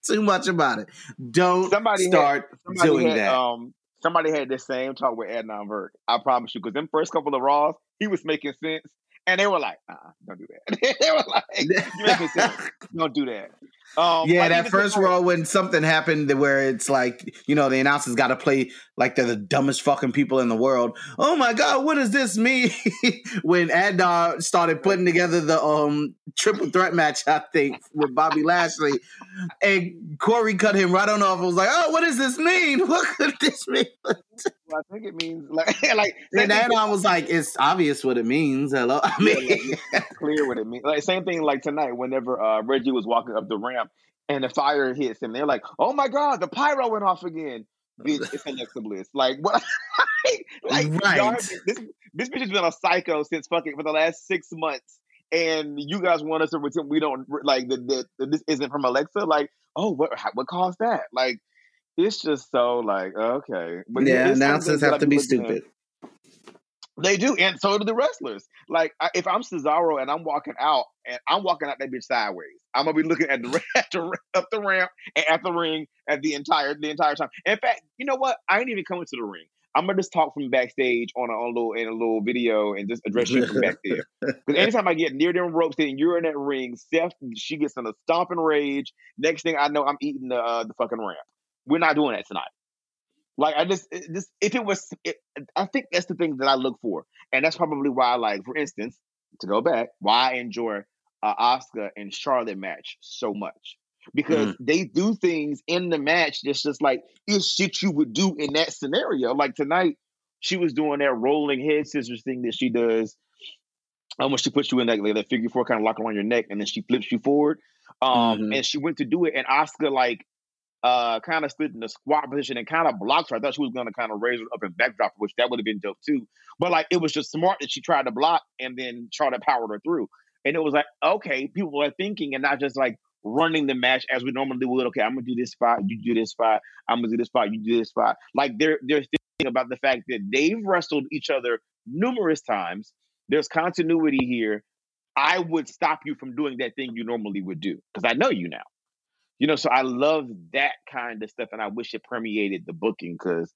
too much about it. Don't Somebody had- start Somebody doing had, that. Um, somebody had the same talk with Adnan Virk. I promise you, because them first couple of Raws, he was making sense, and they were like, uh "Don't do that." they were like, "You making sense? Don't do that." Um, yeah, like, that first tonight- row when something happened where it's like, you know, the announcers got to play like they're the dumbest fucking people in the world. Oh my god, what does this mean? when Adnan started putting together the um triple threat match, I think with Bobby Lashley, and Corey cut him right on off. I was like, oh, what does this mean? What could this mean? I think it means like like And Adnan was like, it's obvious what it means. Hello, I Yeah, mean, like, clear what it means. Like same thing like tonight, whenever uh, Reggie was walking up the ramp and the fire hits him, they're like, "Oh my god, the pyro went off again." Bitch, it's Alexa Bliss. Like what? like Right. this this bitch has been a psycho since fucking for the last six months, and you guys want us to pretend we don't like that. This isn't from Alexa. Like, oh, what how- what caused that? Like, it's just so like okay. But yeah, it's some announcers things that I have to be stupid. at. They do, and so do the wrestlers. Like I, if I'm Cesaro and I'm walking out, and I'm walking out that bitch sideways, I'm gonna be looking at the, at the up the ramp and at the ring at the entire the entire time. In fact, you know what? I ain't even coming to the ring. I'm gonna just talk from backstage on a, on a little in a little video and just address you from back there. Because anytime I get near them ropes and you're in that ring, Steph she gets in a stomping rage. Next thing I know, I'm eating the uh, the fucking ramp. We're not doing that tonight. Like I just, it just if it was, it, I think that's the thing that I look for, and that's probably why, I like for instance, to go back, why I enjoy uh, Asuka and Charlotte match so much because they do things in the match that's just like it's shit you would do in that scenario. Like tonight, she was doing that rolling head scissors thing that she does. Um, when she puts you in that, like, that figure four kind of lock around your neck, and then she flips you forward. Um, Mhm. and she went to do it, and Asuka like uh kind of stood in the squat position and kind of blocked her. I thought she was gonna kind of raise her up and backdrop, which that would have been dope too. But like it was just smart that she tried to block and then Charlotte powered her through. And it was like, okay, people are thinking and not just like running the match as we normally would. Okay, I'm gonna do this spot, you do this spot, I'm gonna do this spot, you do this spot. Like they're they're thinking about the fact that they've wrestled each other numerous times. There's continuity here. I would stop you from doing that thing you normally would do because I know you now. You know, so I love that kind of stuff, and I wish it permeated the booking because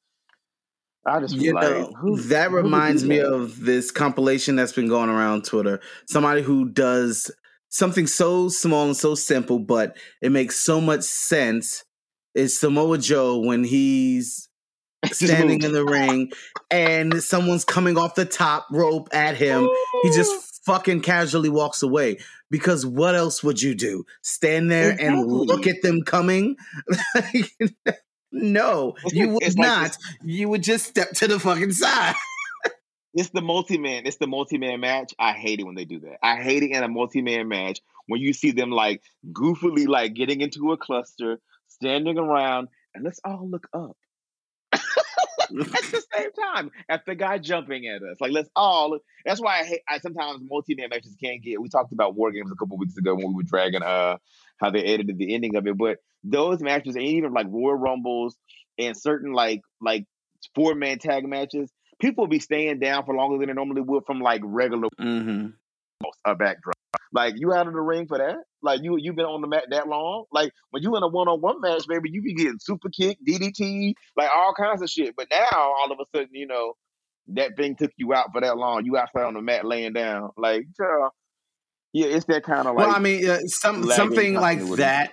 I just feel You like know, who- that who reminds me that? of this compilation that's been going around Twitter. Somebody who does something so small and so simple, but it makes so much sense. Is Samoa Joe when he's standing in the ring and someone's coming off the top rope at him. He just fucking casually walks away. Because what else would you do? Stand there and look at them coming? no, you would like not. you would just step to the fucking side. It's the multi man. It's the multi man match. I hate it when they do that. I hate it in a multi man match when you see them like goofily like getting into a cluster, standing around, and let's all look up the same time at the guy jumping at us. Like let's all. That's why I hate. I sometimes multi man matches can't get. We talked about war games a couple weeks ago when we were dragging uh how they edited the ending of it, but those matches and even like Royal Rumbles and certain like like four man tag matches people be staying down for longer than they normally would from like regular Mm-hmm. uh, backdrop. Like you out of the ring for that? Like you you been on the mat that long? Like when you in a one on one match, baby, you be getting super kick, DDT, like all kinds of shit. But now all of a sudden, you know, that thing took you out for that long. You outside on the mat laying down. Like, girl, Yeah, it's that kind of like. well, I mean, uh, some something like that.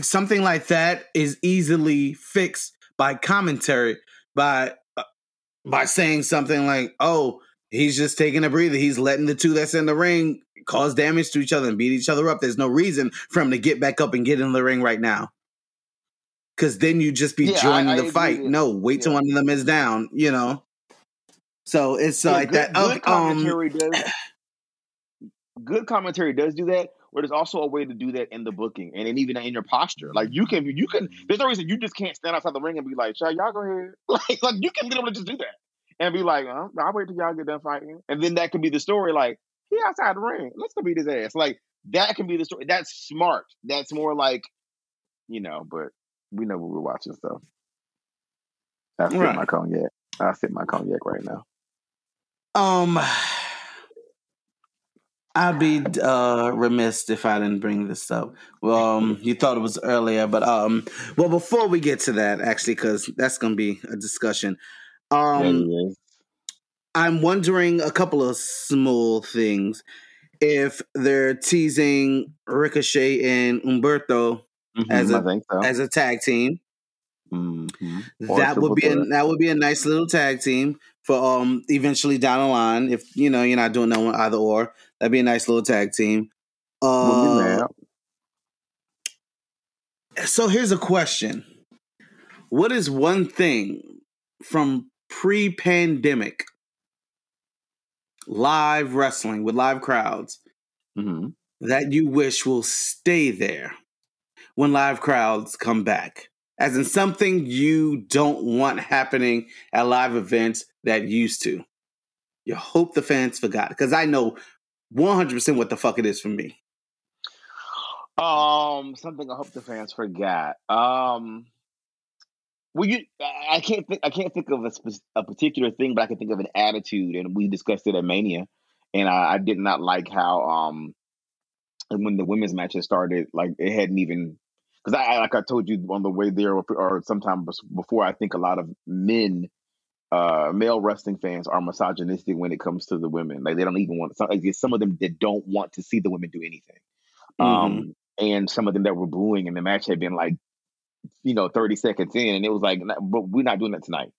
Something like that is easily fixed by commentary by uh, by saying something like, "Oh, he's just taking a breather. He's letting the two that's in the ring cause damage to each other and beat each other up. There's no reason for him to get back up and get in the ring right now." Because then you just be Yeah, joining I the agree fight. No, wait till one of them is down. You know. So it's Yeah, like good, that. good um, commentary does. Good commentary does do that, but there's also a way to do that in the booking and even in your posture. Like you can, you can. There's no reason you just can't stand outside the ring and be like, "Y'all, y'all go ahead." Like, like you can literally just do that and be like, oh, "I'll wait till y'all get done fighting," and then that could be the story. Like he outside the ring, let's go beat his ass. Like that can be the story. That's smart. That's more like, you know. But we know what we're watching, so I sip Right. my cognac. I sip my cognac right now. Um, I'd be uh, remiss if I didn't bring this up. Well, um, you thought it was earlier, but um, well, before we get to that, actually, because that's going to be a discussion. Um. I'm wondering a couple of small things. If they're teasing Ricochet and Humberto as Mhm, a- so. as a tag team, Mhm. That would be a, that would be a nice little tag team for um eventually down the line. If you know you're not doing that one either or, that'd be a nice little tag team. Uh, so here's a question: What is one thing from pre-pandemic live wrestling with live crowds Mhm. that you wish will stay there when live crowds come back? As in something you don't want happening at live events that used to. You hope the fans forgot. Because I know 100% what the fuck it is for me. Um, something I hope the fans forgot. Um, well, you, I can't think, I can't think of a, a particular thing, but I can think of an attitude, and we discussed it at Mania, and I, I did not like how um when the women's matches started, like it hadn't even because I, like I told you on the way there or, or sometime before, I think a lot of men. Uh, male wrestling fans are misogynistic when it comes to the women. Like they don't even want some. Like, some of them that don't want to see the women do anything. Um, and some of them that were booing in the match had been like, you know, 30 seconds in, and it was like, but we're not doing that tonight.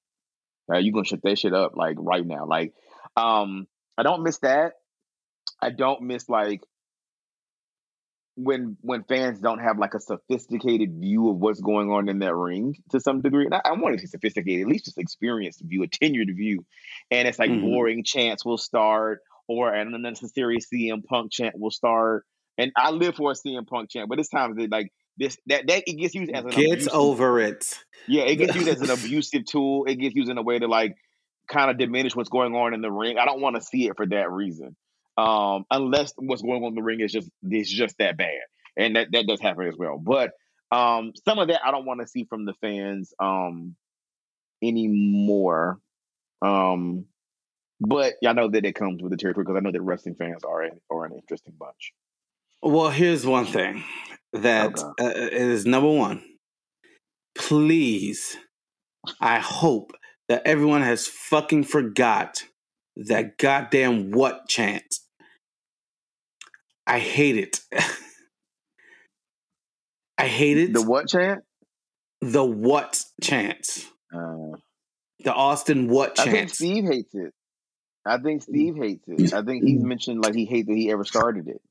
Uh, you gonna shut that shit up like right now. Like, um, I don't miss that. I don't miss like when when fans don't have like a sophisticated view of what's going on in that ring to some degree. And I, I want to be sophisticated, at least just experienced view, a tenured view. And it's like Mhm. boring chants will start, or an unnecessary CM Punk chant will start. And I live for a CM Punk chant, but it's times that like this that that it gets used as an Get abusive- over it. yeah, it gets used as an abusive tool. It gets used in a way to like kind of diminish what's going on in the ring. I don't want to see it for that reason. Um, unless what's going on in the ring is just is just that bad. And that, that does happen as well. But um some of that I don't want to see from the fans um anymore. Um but I know that it comes with the territory because I know that wrestling fans are an, are an interesting bunch. Well, here's one thing that Okay. uh, is number one. Please, I hope that everyone has fucking forgot that goddamn what chant. I hate it. I hate it. The what chant? The what chant. Uh, The Austin what chant. I think. Steve hates it. I think Steve hates it. I think he's mentioned like he hates that he ever started it.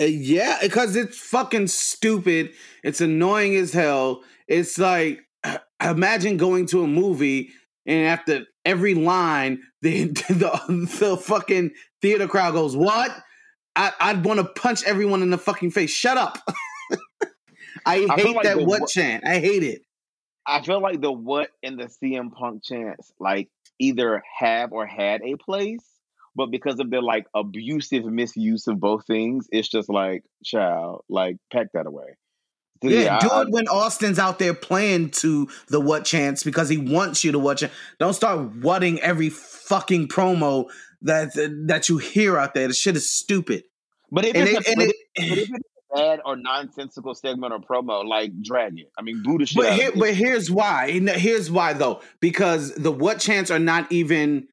Uh, yeah, because it's fucking stupid. It's annoying as hell. It's like imagine going to a movie and after every line, the the, the fucking theater crowd goes, "What?" I, I'd want to punch everyone in the fucking face. Shut up. I I hate like that what what- chant. I hate it. I feel like the what and the CM Punk chants like either have or had a place, but because of their like abusive misuse of both things, it's just like, child, like pack that away. So, Yeah, do I- it when Austin's out there playing to the what chance because he wants you to watch it. Don't start whatting every fucking promo that that you hear out there. The shit is stupid. but if And it's it, a, it, if it's a bad or nonsensical segment or promo, like drag it. I mean, boo the shit but out here, but here's why. Here's why though, because the what chants are not even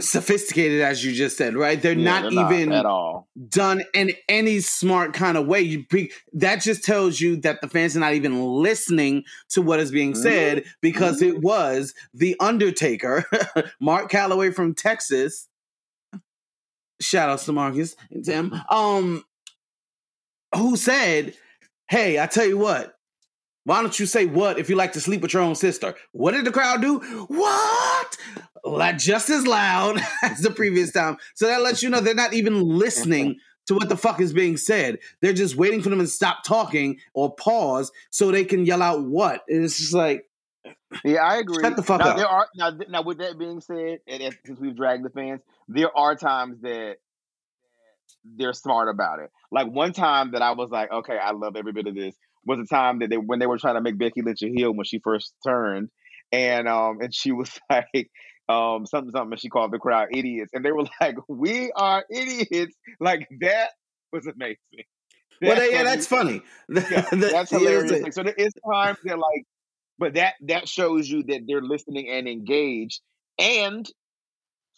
sophisticated as you just said, right? They're Yeah, not they're not even at all. done in any smart kind of way. You pre- that just tells you that the fans are not even listening to what is being Mhm. said because it was the Undertaker, Mark Calaway from Texas. Shout outs to Marcus and Tim. Um, who said, "Hey, I tell you what." Why don't you say what if you like to sleep with your own sister? What did the crowd do? What? Like just as loud as the previous time. So that lets you know they're not even listening to what the fuck is being said. They're just waiting for them to stop talking or pause so they can yell out what. And it's just like, Yeah, I agree. Shut the fuck now, up. There are now, now. With that being said, and if, since we've dragged the fans, there are times that they're smart about it. Like one time that I was like, okay, I love every bit of this. Was a time that they when they were trying to make Becky Lynch a heel when she first turned, and um and she was like. Um, something, something. and She called the crowd idiots, and they were like, "We are idiots!" Like that was amazing. well, That yeah, that's funny. yeah, that's hilarious. Like, so there is times that like, but that that shows you that they're listening and engaged, and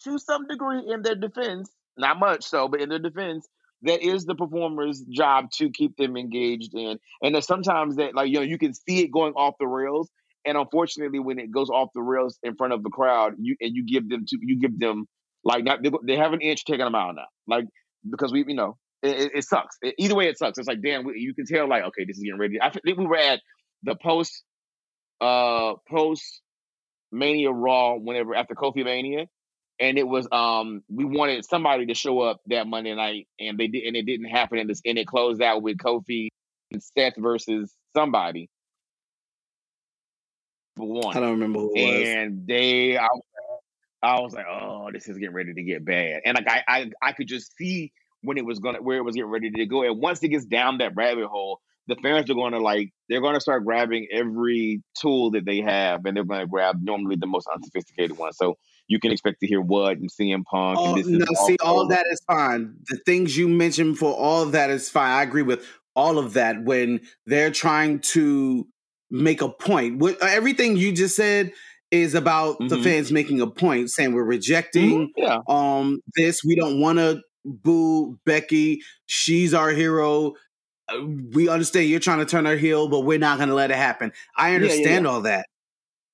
to some degree, in their defense, not much so, but in their defense, that is the performer's job to keep them engaged in. And there's sometimes that like you know you can see it going off the rails, and unfortunately, when it goes off the rails in front of the crowd, you and you give them to you give them like not they, they have an inch taking them out now, like because we you know it, it, it sucks. It- either way, it sucks. It's like damn, we, you can tell like okay, this is getting ready. I think we were at the post uh post Mania Raw whenever after Kofi Mania, and it was um we wanted somebody to show up that Monday night, and they did, and it didn't happen, and, this, and it closed out with Kofi and Seth versus somebody. One, I don't remember who it was. and they I, was- I was like oh this is getting ready to get bad and like I, I i could just see when it was gonna where it was getting ready to go and once it gets down that rabbit hole the fans are gonna like they're gonna start grabbing every tool that they have and they're gonna grab normally the most unsophisticated one so you can expect to hear what and CM Punk Oh, and this no, see, all all- that is fine. The things you mentioned for all of that is fine. I agree with all of that when they're trying to make a point. What, everything you just said is about the Mhm. fans making a point, saying we're rejecting Mhm, yeah um this. We don't want to boo Becky. She's our hero. Uh, We understand you're trying to turn her heel, but we're not going to let it happen. I yeah, understand all that.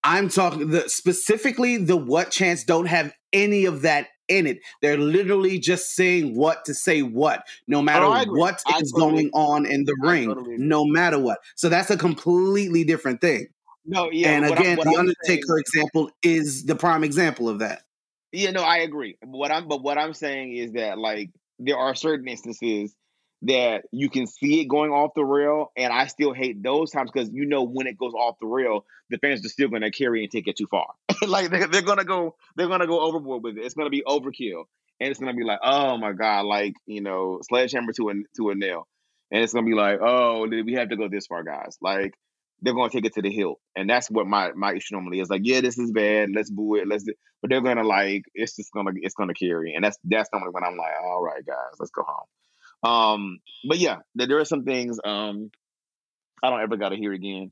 I'm talking the specifically the what chants don't have any of that in it. They're literally just saying what to say what, no oh, matter Oh, what I is totally going on in the I ring, totally no matter what. So that's a completely different thing. no yeah and I- again, what the I'm Undertaker saying- example is the prime example of that. Yeah, no, I agree. What I'm but what I'm saying is that like there are certain instances that you can see it going off the rail, and I still hate those times because you know when it goes off the rail, the fans are still going to carry and take it too far. like they're, they're gonna go, they're gonna go overboard with it. It's gonna be overkill, and it's gonna be like, oh my god, like you know, sledgehammer to a to a nail, and it's gonna be like, oh, we have to go this far, guys? Like they're gonna take it to the hilt, and that's what my my issue normally is. Like, yeah, this is bad. Let's boo it. Let's. do-" But they're gonna like it's just gonna it's gonna carry, and that's that's normally when I'm like, all right, guys, let's go home. Um, but yeah, there, there are some things um I don't ever got to hear again.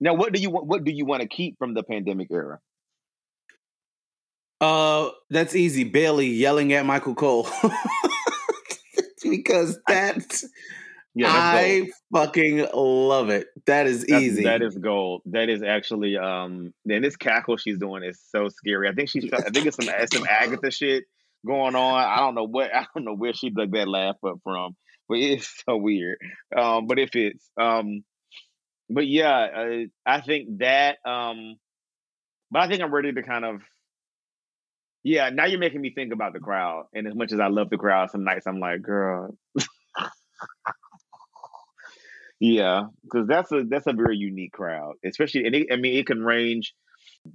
Now, what do you want? What do you want to keep from the pandemic era? Uh, that's easy. Bayley yelling at Michael Cole because that Yeah, gold. I fucking love it. That is That's- easy. That is gold. That is actually um. And this cackle she's doing is so scary. I think she's. I think it's some some Agatha shit going on. I don't know what. I don't know where she dug that laugh up from, but it's so weird. Um, but if it's Um, but yeah, uh, I think that. Um, but I think I'm ready to kind of. Yeah, now you're making me think about the crowd, and as much as I love the crowd, some nights I'm like, girl. Yeah, because that's a that's a very unique crowd, especially. And it, I mean, it can range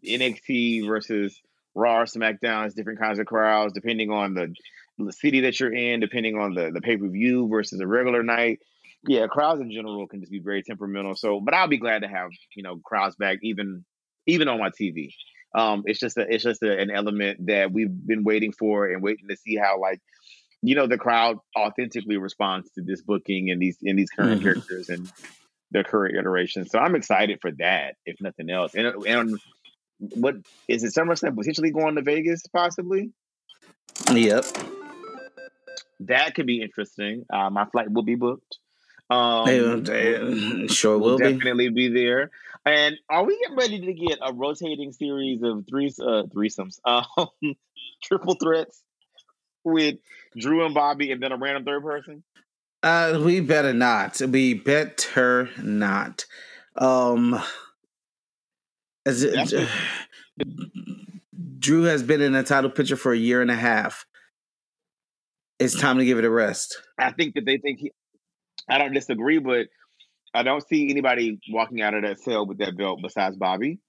NXT versus Raw, or SmackDown. Different kinds of crowds depending on the, the city that you're in, depending on the the pay per view versus a regular night. Yeah, crowds in general can just be very temperamental. So, but I'll be glad to have you know crowds back, even even on my TV. Um, it's just a, it's just a, an element that we've been waiting for and waiting to see how like you know the crowd authentically responds to this booking and these and these current Mhm. characters and their current iterations. So I'm excited for that, if nothing else. And and what is it? SummerSlam potentially going to Vegas, possibly. Yep. That could be interesting. Uh, my flight will be booked. Um, sure will will definitely be. there. And are we getting ready to get a rotating series of three uh, threesomes, um, triple threats with Drew and Bobby, and then a random third person? Uh, we better not. We better not. Um, as it, Drew has been in a title picture for a year and a half. It's time to give it a rest. I think that they think he. I don't disagree, but I don't see anybody walking out of that cell with that belt besides Bobby.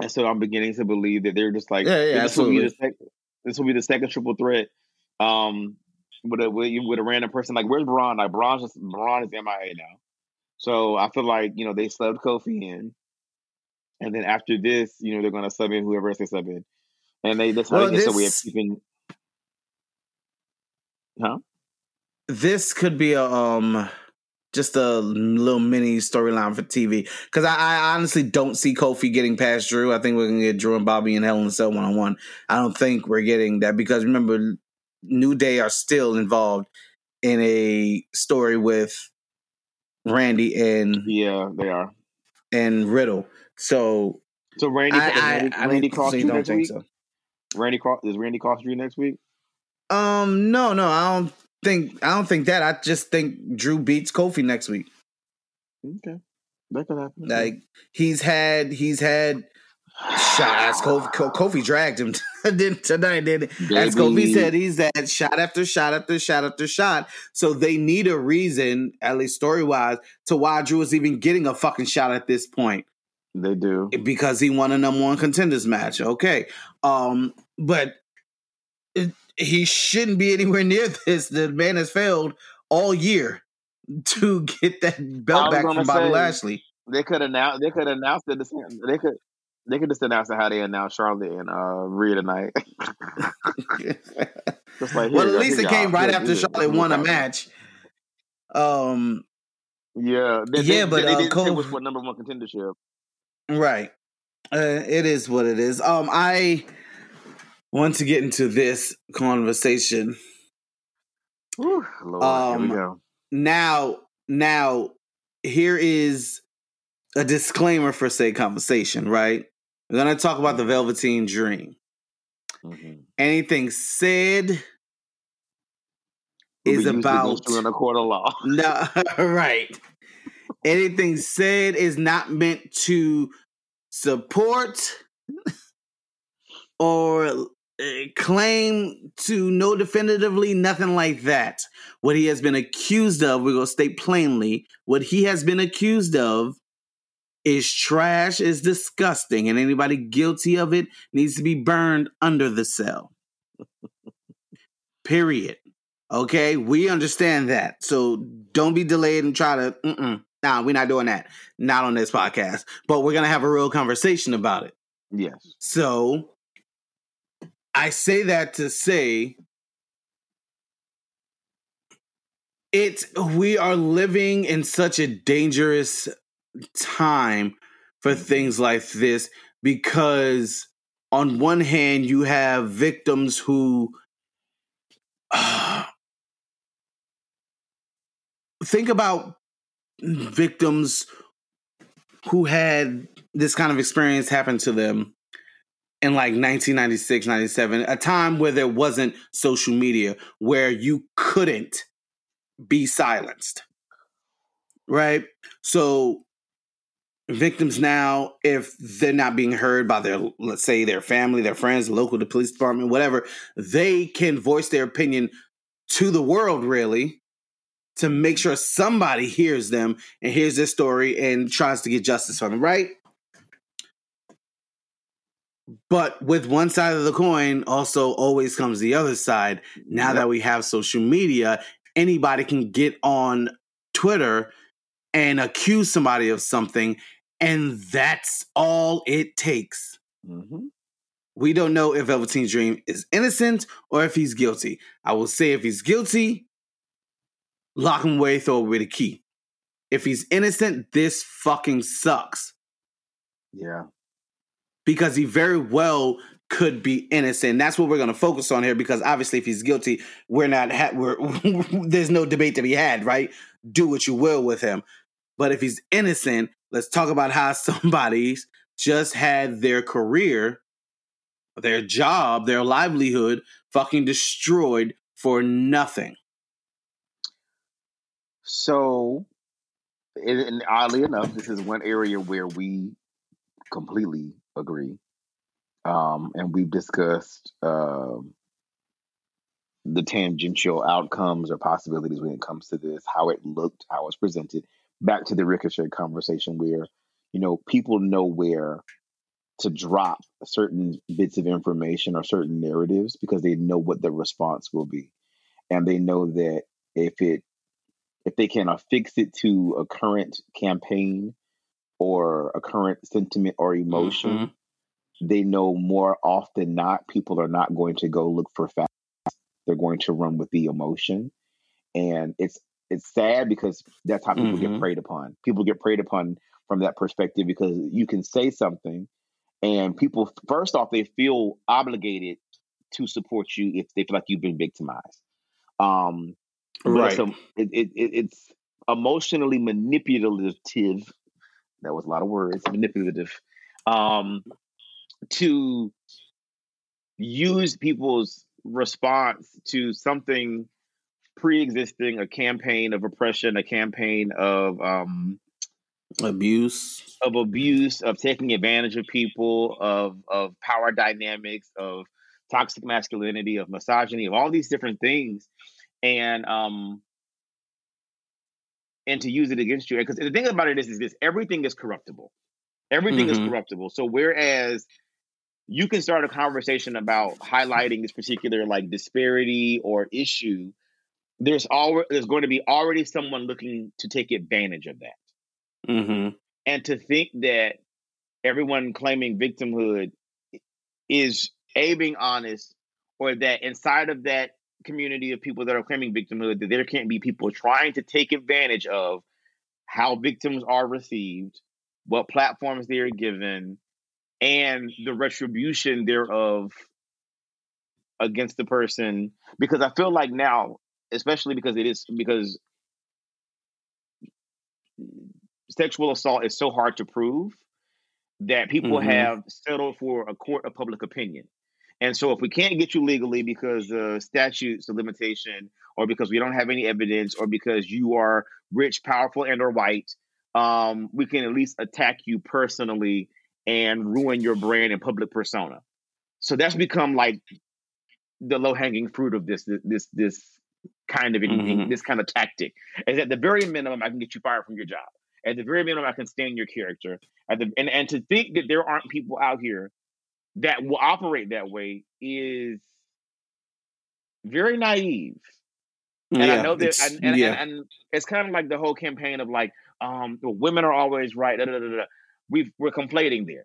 And so I'm beginning to believe that they're just like, Yeah, yeah, this will be the sec- this will be the second triple threat. Um, with a with, with a random person like, where's Braun? Like Braun's just Braun is MIA now. So I feel like you know they subbed Kofi in, and then after this, you know they're going to sub in whoever else they sub in, and they that's how Well, they get a way of this- keeping. Huh? This could be a um just a little mini storyline for TV because I, I honestly don't see Kofi getting past Drew. I think we're gonna get Drew and Bobby and Hell in a Cell one on one. I don't think we're getting that because remember, New Day are still involved in a story with Randy and Yeah, they are. and Riddle. So So Randy, I, I, Randy, I Randy cross so you don't think week? so. Randy cross is Randy cross you next week? Um, no, no, I don't think I don't think that. I just think Drew beats Kofi next week. Okay, that could happen. Like he's had he's had shots. Kofi, Kofi dragged him didn't- tonight. Did as Kofi said, he's had shot after shot after shot after shot. So they need a reason, at least story wise, to why Drew is even getting a fucking shot at this point they do. because he won a number one contenders match. Okay, um, but it, he shouldn't be anywhere near this. The man has failed all year to get that belt back from Bobby Lashley. They could announce. They could announce the They could. They could just announce how they announced Charlotte and uh, Rhea tonight. just like, well, at least it came right Here, after here, Charlotte here, won a match. Um, Yeah, they, Yeah, they, but, they uh, Cole- which one number one contendership. Right. Uh, it is what it is. Um, I want to get into this conversation Whew, Lord, Um, here we go. now. Now, here is a disclaimer for say conversation. Right, we're gonna talk about the Velveteen Dream. Mhm. Anything said is about in a court of law. No, right. Anything said is not meant to support or uh, claim to know definitively nothing like that. What he has been accused of, we're going to state plainly, what he has been accused of is trash, is disgusting, and anybody guilty of it needs to be burned under the cell. Period. Okay, we understand that. So don't be delayed and try to. Nah, we're not doing that. Not on this podcast. But we're gonna have a real conversation about it. Yes. So I say that to say it. We are living in such a dangerous time for things like this because on one hand you have victims who think about victims who had this kind of experience happen to them in like 1996 97 a time where there wasn't social media where you couldn't be silenced right? So victims now if they're not being heard by their let's say their family their friends local the police department whatever they can voice their opinion to the world really to make sure somebody hears them and hears their story and tries to get justice for them right but with one side of the coin also always comes the other side now Yep. that we have social media anybody can get on twitter and accuse somebody of something and that's all it takes hmm we don't know if Velveteen Dream is innocent or if he's guilty. I will say if he's guilty, lock him away, throw away the key. If he's innocent, this fucking sucks Yeah. because he very well could be innocent. That's what we're going to focus on here because obviously, if he's guilty, we're not. Ha- we're there's no debate to be had, right? Do what you will with him. But if he's innocent, let's talk about how somebody's just had their career, their job, their livelihood fucking destroyed for nothing. So, and, oddly enough, this is one area where we completely agree. Um, and we've discussed um, the tangential outcomes or possibilities when it comes to this, how it looked, how it's presented. Back to the ricochet conversation where, you know, people know where to drop certain bits of information or certain narratives because they know what the response will be. And they know that if it if they can affix it to a current campaign or a current sentiment or emotion, mm-hmm. they know more often not people are not going to go look for facts. They're going to run with the emotion. And it's it's sad because that's how people mm-hmm. get preyed upon. People get preyed upon from that perspective because you can say something and people first off they feel obligated to support you if they feel like you've been victimized. Um, right. It's, it, it, it's emotionally manipulative. That was a lot of words. Manipulative. Um, to use people's response to something pre-existing, a campaign of oppression, a campaign of um, abuse, of abuse, of taking advantage of people, of of power dynamics, of toxic masculinity, of misogyny, of all these different things, and um and to use it against you. Because the thing about it is, is this: everything is corruptible. Everything mm-hmm. is corruptible. So whereas you can start a conversation about highlighting this particular like disparity or issue, there's always there's going to be already someone looking to take advantage of that. Mm-hmm. And to think that everyone claiming victimhood is a being honest, or that inside of that community of people that are claiming victimhood that there can't be people trying to take advantage of how victims are received, what platforms they are given, and the retribution thereof against the person. Because I feel like now, especially because it is because sexual assault is so hard to prove that people mm-hmm. have settled for a court of public opinion. And so, if we can't get you legally because the statute's a limitation, or because we don't have any evidence, or because you are rich, powerful, and or white, um, we can at least attack you personally and ruin your brand and public persona. So that's become like the low hanging fruit of this this this kind of mm-hmm. this kind of tactic. Is at the very minimum, I can get you fired from your job. At the very minimum, I can stand your character. At the and, and to think that there aren't people out here that will operate that way is very naive. And yeah, I know that, and, and, yeah. and, and, it's kind of like the whole campaign of like, um, women are always right. Da, da, da, we are conflating there.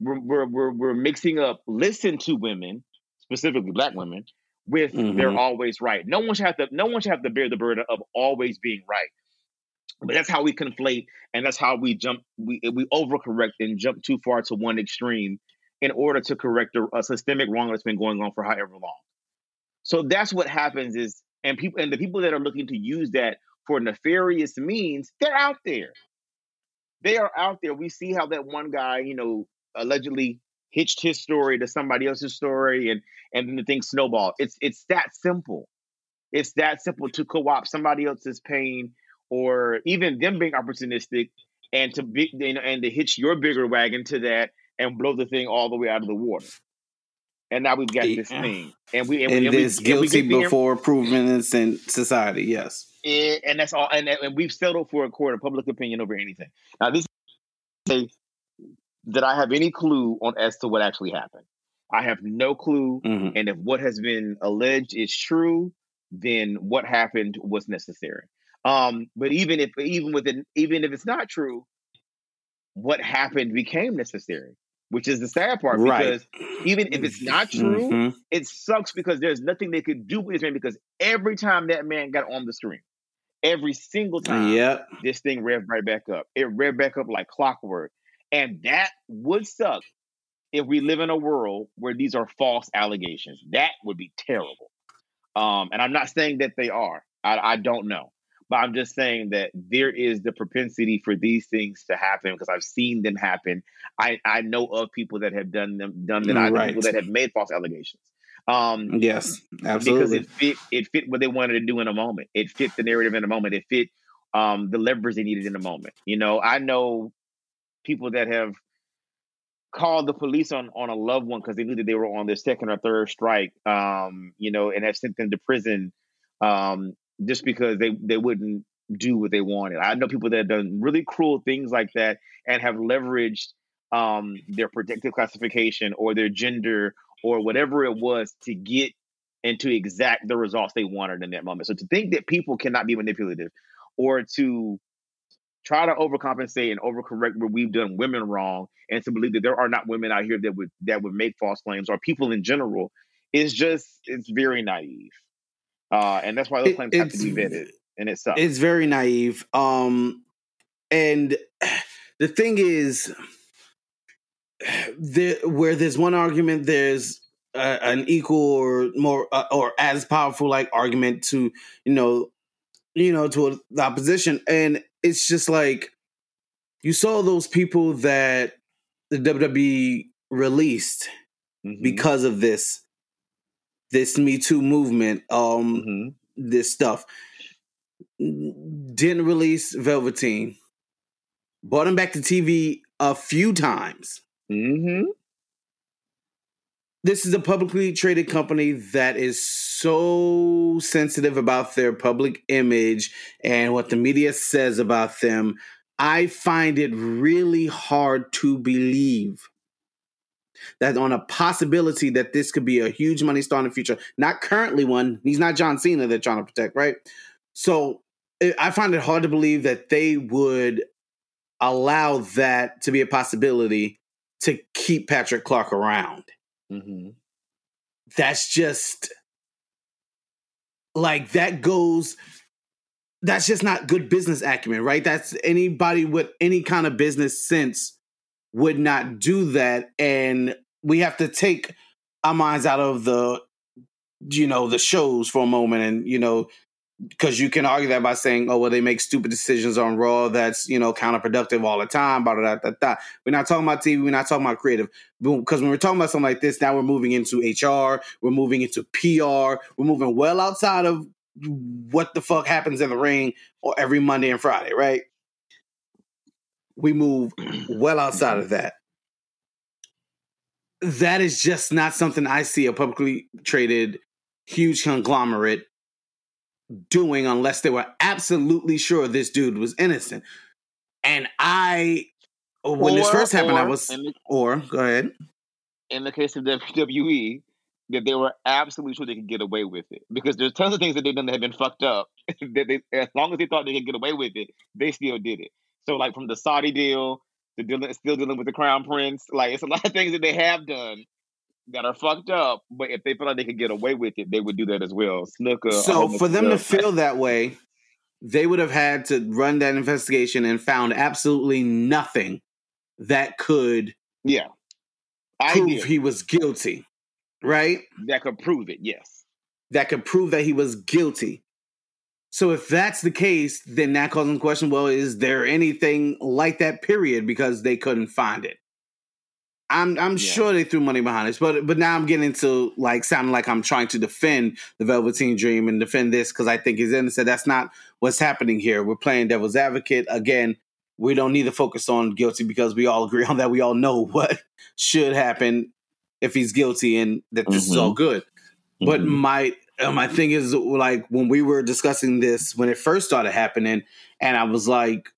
We're, we're, we're, we're, mixing up listen to women, specifically black women, with mm-hmm. they're always right. No one should have to. No one should have to bear the burden of always being right. But that's how we conflate, and that's how we jump. We we overcorrect and jump too far to one extreme in order to correct a, a systemic wrong that's been going on for however long. So that's what happens is, and people and the people that are looking to use that for nefarious means, they're out there. They are out there. We see how that one guy, you know, allegedly hitched his story to somebody else's story, and and then the thing snowballed. It's it's that simple. It's that simple to co-opt somebody else's pain, or even them being opportunistic, and to be you know, and to hitch your bigger wagon to that, and blow the thing all the way out of the water. And now we've got this thing, and we and, and, and this we, guilty and before proven innocent society. Yes, and, and that's all. And, and we've settled for a court of public opinion over anything. Now this say that I have any clue on as to what actually happened. I have no clue, mm-hmm. and if what has been alleged is true, then what happened was necessary. Um, but even if even within even if it's not true, what happened became necessary which is the sad part right. because even if it's not true, mm-hmm. it sucks because there's nothing they could do with this man because every time that man got on the screen, every single time, yep. this thing revved right back up. It revved back up like clockwork. And that would suck if we live in a world where these are false allegations. That would be terrible. Um, and I'm not saying that they are. I, I don't know. But I'm just saying that there is the propensity for these things to happen because I've seen them happen. I, I know of people that have done them done that. I know Right. people that have made false allegations. Um, Yes, because it fit it fit what they wanted to do in a moment. It fit the narrative in a moment. It fit um, the leverage they needed in a moment. You know, I know people that have called the police on on a loved one because they knew that they were on their second or third strike. Um, you know, and have sent them to prison um, just because they they wouldn't do what they wanted. I know people that have done really cruel things like that and have leveraged um, their protective classification or their gender or whatever it was to get and to exact the results they wanted in that moment. So to think that people cannot be manipulative or to try to overcompensate and overcorrect where we've done women wrong and to believe that there are not women out here that would that would make false claims or people in general is just it's very naive. Uh, and that's why those It- claims have to be vetted in itself. It's very naive. Um, and the thing is, there where there's one argument, there's uh, an equal or more uh, or as powerful like argument to you know, you know, to the opposition, and it's just like you saw those people that the WWE released Mhm, because of this this Me Too movement. Um, mhm. this stuff. Didn't release Velveteen. Brought him back to TV a few times. Mhm. This is a publicly traded company that is so sensitive about their public image and what the media says about them. I find it really hard to believe that on a possibility that this could be a huge money star in the future, not currently one. He's not John Cena they're trying to protect, right? So I I find it hard to believe that they would allow that to be a possibility to keep Patrick Clark around. Mhm. That's just like that goes that's just not good business acumen, right? That's anybody with any kind of business sense would not do that and we have to take our minds out of the you know the shows for a moment and you know because you can argue that by saying oh well they make stupid decisions on raw that's you know counterproductive all the time blah, blah, blah, blah, we're not talking about tv we're not talking about creative. Because when we're talking about something like this now we're moving into hr we're moving into pr we're moving well outside of what the fuck happens in the ring or every monday and friday right we move well outside of that. That is just not something I see a publicly traded huge conglomerate doing unless they were absolutely sure this dude was innocent. And I, when this first happened, I was, the, or go ahead. in the case of WWE, that they were absolutely sure they could get away with it because there's tons of things that they've done that have been fucked up. that they, as long as they thought they could get away with it, they still did it. So, like from the Saudi deal to dealing, still dealing with the Crown Prince, like it's a lot of things that they have done that are fucked up. But if they feel like they could get away with it, they would do that as well. Snooker. so for them to feel that way, they would have had to run that investigation and found absolutely nothing that could yeah, I prove hear he was guilty, right? that could prove it. Yes. that could prove that he was guilty. So if that's the case, then that calls into question, well, is there anything like that period because they couldn't find it? I'm I'm Yeah. sure they threw money behind this, but but now I'm getting into like sounding like I'm trying to defend the Velveteen Dream and defend this because I think he's innocent. That's not what's happening here. We're playing devil's advocate again. We don't need to focus on guilty because we all agree on that. We all know what should happen if he's guilty and that this is all good. But Mhm. My my thing is like when we were discussing this when it first started happening, and I was like,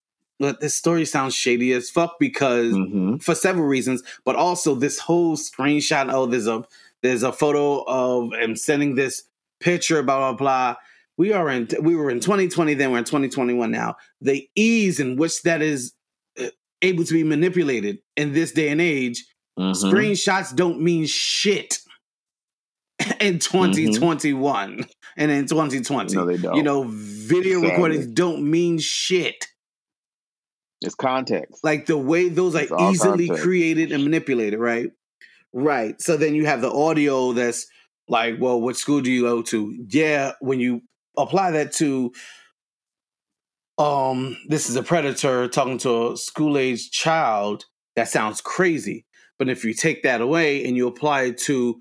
"Look, this story sounds shady as fuck because Mhm. for several reasons, but also this whole screenshot. Oh, there's a there's a photo of him sending this picture, blah blah blah. We are in we were in 2020, then we're in 2021 now. The ease in which that is uh, able to be manipulated in this day and age Mhm. screenshots don't mean shit in 2021 and in 2020. No, they don't. You know, video Sadly. recordings don't mean shit. it's context. Like the way those It's are easily context. created and manipulated, right? Right. So then you have the audio that's like, well, what school do you go to? Yeah, when you apply that to um this is a predator talking to a school age child, that sounds crazy. But if you take that away and you apply it to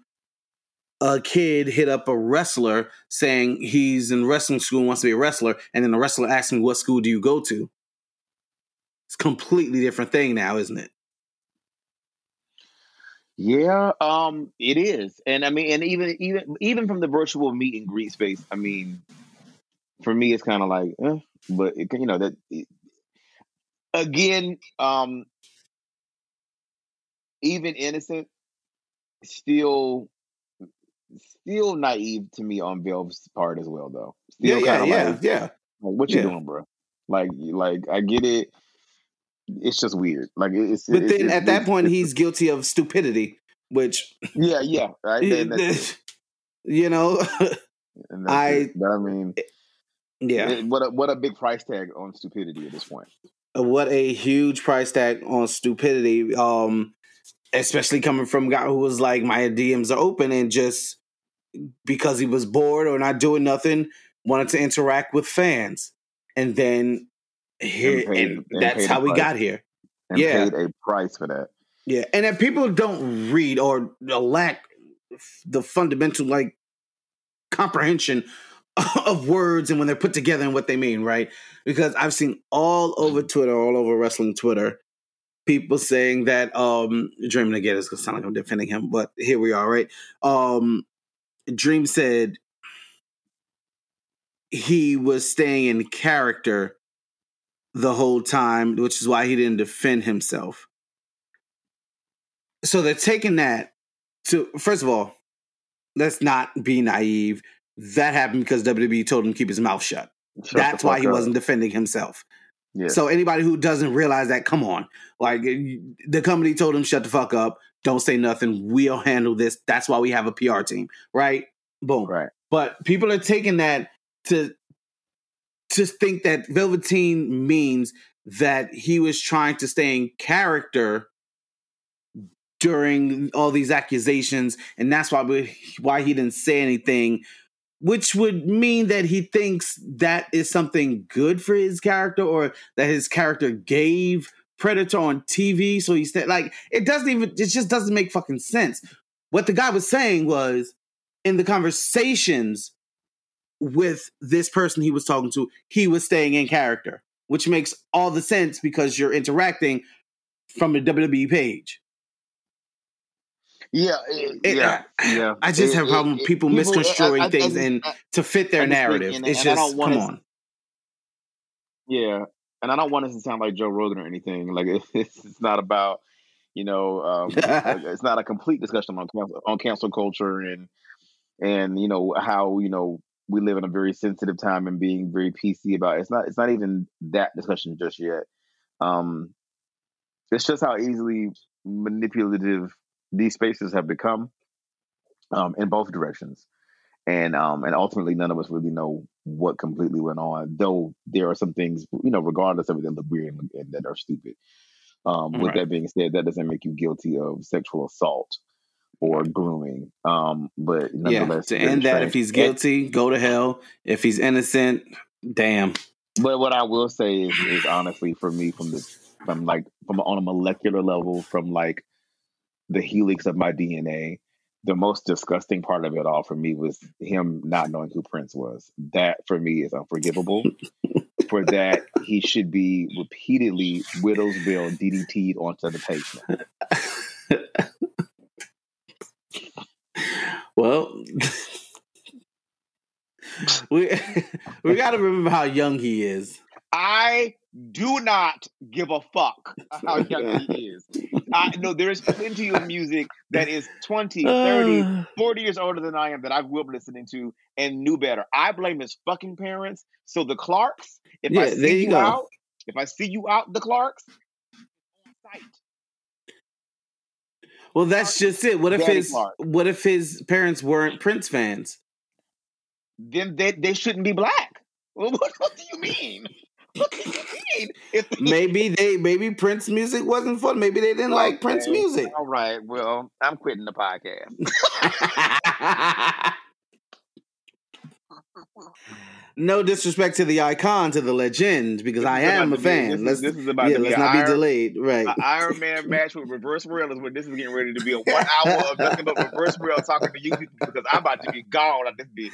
a kid hit up a wrestler saying he's in wrestling school and wants to be a wrestler, and then the wrestler asks him, What school do you go to? It's a completely different thing now, isn't it? Yeah, um, it is, and I mean, and even even even from the virtual meet and greet space, I mean, for me, it's kind of like, eh, but it, you know that it, again, um, even innocent, still, still naive to me on Velv's part as well, though. Yeah, Still yeah, of yeah, like, yeah. like, what you Yeah. doing, bro? Like, like I get it. It's just weird. Like it's. But it- then it's, at that it's, point, it's he's guilty of stupidity, which yeah, yeah, right. Then that's you know, I it. But I mean, yeah. it- what a what a big price tag on stupidity at this point. what a huge price tag on stupidity um especially coming from a guy who was like my dms are open and just because he was bored or not doing nothing wanted to interact with fans and then here And paid- and and that's how we price. got here And Yeah. paid a price for that. yeah and if people don't read or lack the fundamental like comprehension of words and when they're put together and what they mean, right? Because I've seen all over Twitter, all over wrestling Twitter, people saying that um Dream again is gonna sound like I'm defending him, but here we are, right? Um Dream said he was staying in character the whole time, which is why he didn't defend himself. So they're taking that to first of all, let's not be naive. That happened because WWE told him to keep his mouth shut. Shut That's why he up. wasn't defending himself. Yeah. So anybody who doesn't realize that, come on. Like the company told him shut the fuck up, don't say nothing. We'll handle this. That's why we have a PR team, right? Boom. right. But people are taking that to just think that Velveteen means that he was trying to stay in character during all these accusations, and that's why we, why he didn't say anything, which would mean that he thinks that is something good for his character, or that his character gave Predator on TV. So he said, like, it doesn't even, it just doesn't make fucking sense. What the guy was saying was in the conversations with this person he was talking to, he was staying in character, which makes all the sense because you're interacting from the WWE page. Yeah. it- It- yeah. yeah. I just It- have a problem with people, eh, I- misconstruing I- I things and I- to fit their I narrative. it's and just come on. Yeah, and I don't want us to sound like Joe Rogan or anything. Like it's, it's not about, you know, um, it's not a complete discussion on cancel, on cancel culture and and you know how you know we live in a very sensitive time and being very PC about it. It's not it's not even that discussion just yet. Um, it's just how easily manipulative these spaces have become um, in both directions and um and ultimately none of us really know what completely went on though there are some things you know regardless of it that look weird and, and that are stupid um with Right. that being said that doesn't make you guilty of sexual assault or grooming um but Yeah, nonetheless to end that, if he's guilty, go to hell. If he's innocent, damn. but what i will say is is honestly for me from the from like from on a molecular level from like the helix of my dna the most disgusting part of it all for me was him not knowing who Prince was. That for me is unforgivable. for that, he should be repeatedly Widows-Bill DDT'd onto the pavement. Well, we we got to remember how young he is. I do not give a fuck how young he is. I know there is plenty of music that is 20, 30, Uh, 40 years older than I am that I grew up listening to and knew better. I blame his fucking parents. So the Clarks, if I see you you, go. out, if I see you out, the Clarks, on site. well, that's just it. What if his Clark. What if his parents weren't Prince fans? then they, they shouldn't be black. Well, what, what do you mean? maybe they maybe Prince music wasn't fun. Maybe they didn't okay. like Prince music. All right. Well, I'm quitting the podcast. no disrespect to the icon, to the legend, because I am a fan. This, let's, this is about yeah, to let's not Iron, be delayed. Right. An Iron Man match with Reverse Rell is what this is getting ready to be a one hour of nothing but Reverse Rell talking to you people because I'm about to be gone at this bitch.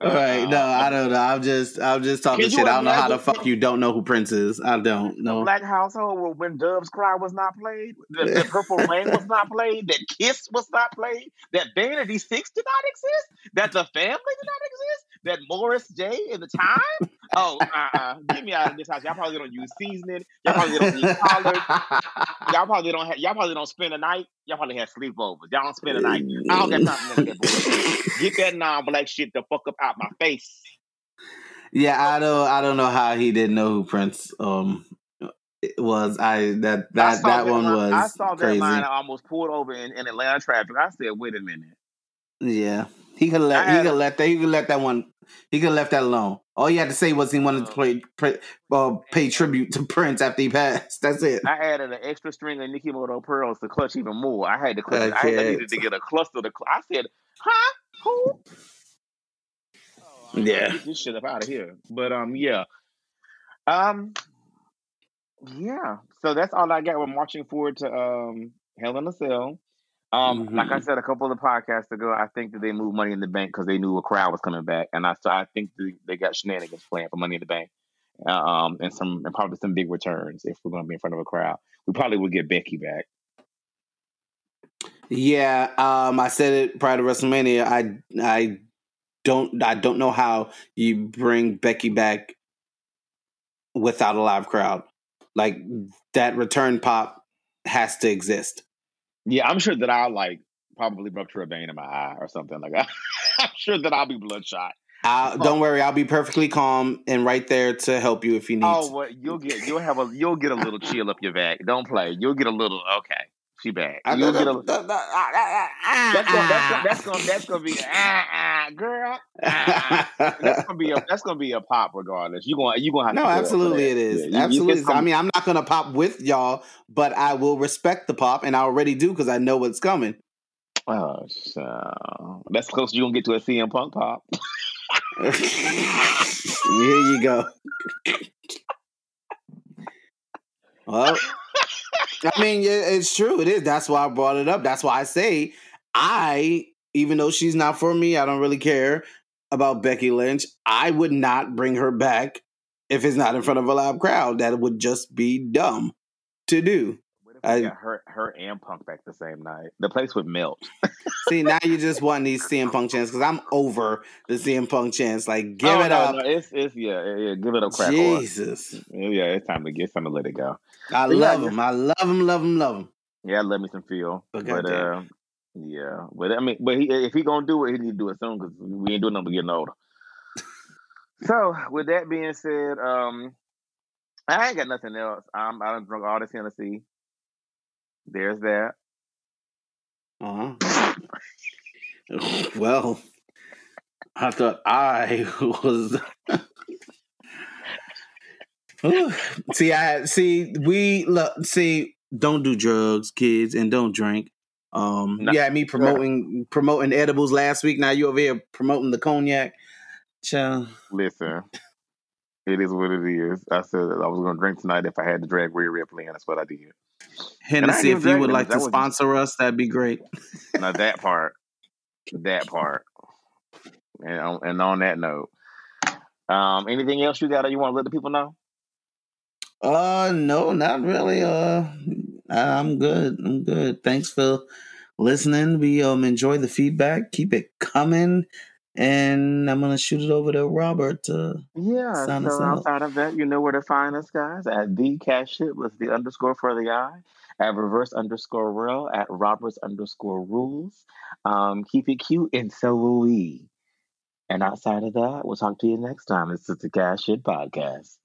All right, no, uh, I don't know. I'm just, I'm just talking shit. I don't know how the fuck you don't know who Prince is. I don't know. Black household where when Doves Cry was not played, the, the Purple Rain was not played, that Kiss was not played, that Vanity Six did not exist, that the Family did not exist, that Morris Day in the time. Oh, uh-uh. get me out of this house. Y'all probably don't use seasoning. Y'all probably don't eat collard. Y'all probably don't have. Y'all probably don't spend a night. Y'all probably have sleepovers. Y'all don't spend a night. I don't got time for that. Get that non-black shit the fuck up out my face. Yeah, I don't. I don't know how he didn't know who Prince um was. I that that I that one line, was. I saw crazy. that line. I almost pulled over in, in Atlanta traffic. I said, "Wait a minute." Yeah, he could let he could let that he could let that one he could left that alone. All he had to say was he wanted to play, play uh, pay tribute to Prince after he passed. That's it. I added an extra string of Mikimoto pearls to clutch even more. I had to clutch. I, I needed to get a cluster. To, I said, "Huh? Who?" Oh, yeah, get this shit up out of here. But um, yeah, um, yeah. So that's all I got. We're marching forward to um Hell in a Cell. Um, mm-hmm. like I said a couple of podcasts ago, I think that they moved Money in the Bank because they knew a crowd was coming back, and I so I think the, they got shenanigans planned for Money in the Bank, uh, um, and some and probably some big returns if we're going to be in front of a crowd. We probably would get Becky back. Yeah, um, I said it prior to WrestleMania. I I don't I don't know how you bring Becky back without a live crowd. Like that return pop has to exist. Yeah, I'm sure that I'll like probably rupture a vein in my eye or something like that. I'm sure that I'll be bloodshot. Uh, don't worry, I'll be perfectly calm and right there to help you if you need. Oh, well, you'll get you'll have a you'll get a little chill up your back. Don't play. You'll get a little okay. She back. You'll get a. That's gonna that's gonna that's gonna be ah, ah, ah girl. Ah, ah, ah, that's gonna be a that's gonna be a pop regardless. You gonna you gonna have no, absolutely it is. Yeah, absolutely. I mean, I'm not gonna pop with y'all, but I will respect the pop, and I already do because I know what's coming. Oh, so that's close. You gonna get to a CM Punk pop? Here you go. well, I mean, it's true. It is. That's why I brought it up. That's why I say I, even though she's not for me, I don't really care about Becky Lynch. I would not bring her back if it's not in front of a live crowd. That would just be dumb to do. I got her, her and Punk back the same night. The place would melt. see, now you just want these CM Punk chants because I'm over the CM Punk chants. Like, give oh, it no, up. No, it's it's yeah, yeah, give it a crack. Jesus. Yeah, it's time to get time to let it go. I but love yeah, him. I love him. Love him. Love him. Yeah, I love me some Phil. But, but uh, yeah, but I mean, but he, if he gonna do it, he need to do it soon because we ain't doing nothing but getting older. so, with that being said, um, I ain't got nothing else. I'm I done drunk all this Hennessy. There's that. Uh huh. well, I thought I was. see, I see. We look. See, don't do drugs, kids, and don't drink. Um, no. yeah, me promoting promoting edibles last week. Now you over here promoting the cognac. Child. Listen, it is what it is. I said I was going to drink tonight if I had to drag Rhea Ripley, and that's what I did. Hennessy, if you would like to sponsor just... us, that'd be great. now that part, that part, and on, and on that note, um, anything else you got you want to let the people know? Uh, no, not really. Uh, I'm good. I'm good. Thanks for listening. We um enjoy the feedback. Keep it coming. And I'm gonna shoot it over to Robert to yeah. So outside of that, you know where to find us, guys. At the cash shit with the underscore for the eye. At reverse underscore real. At Roberts underscore rules. Um, keep it cute, and so will we. And outside of that, we'll talk to you next time. This is the Cash Shit Podcast.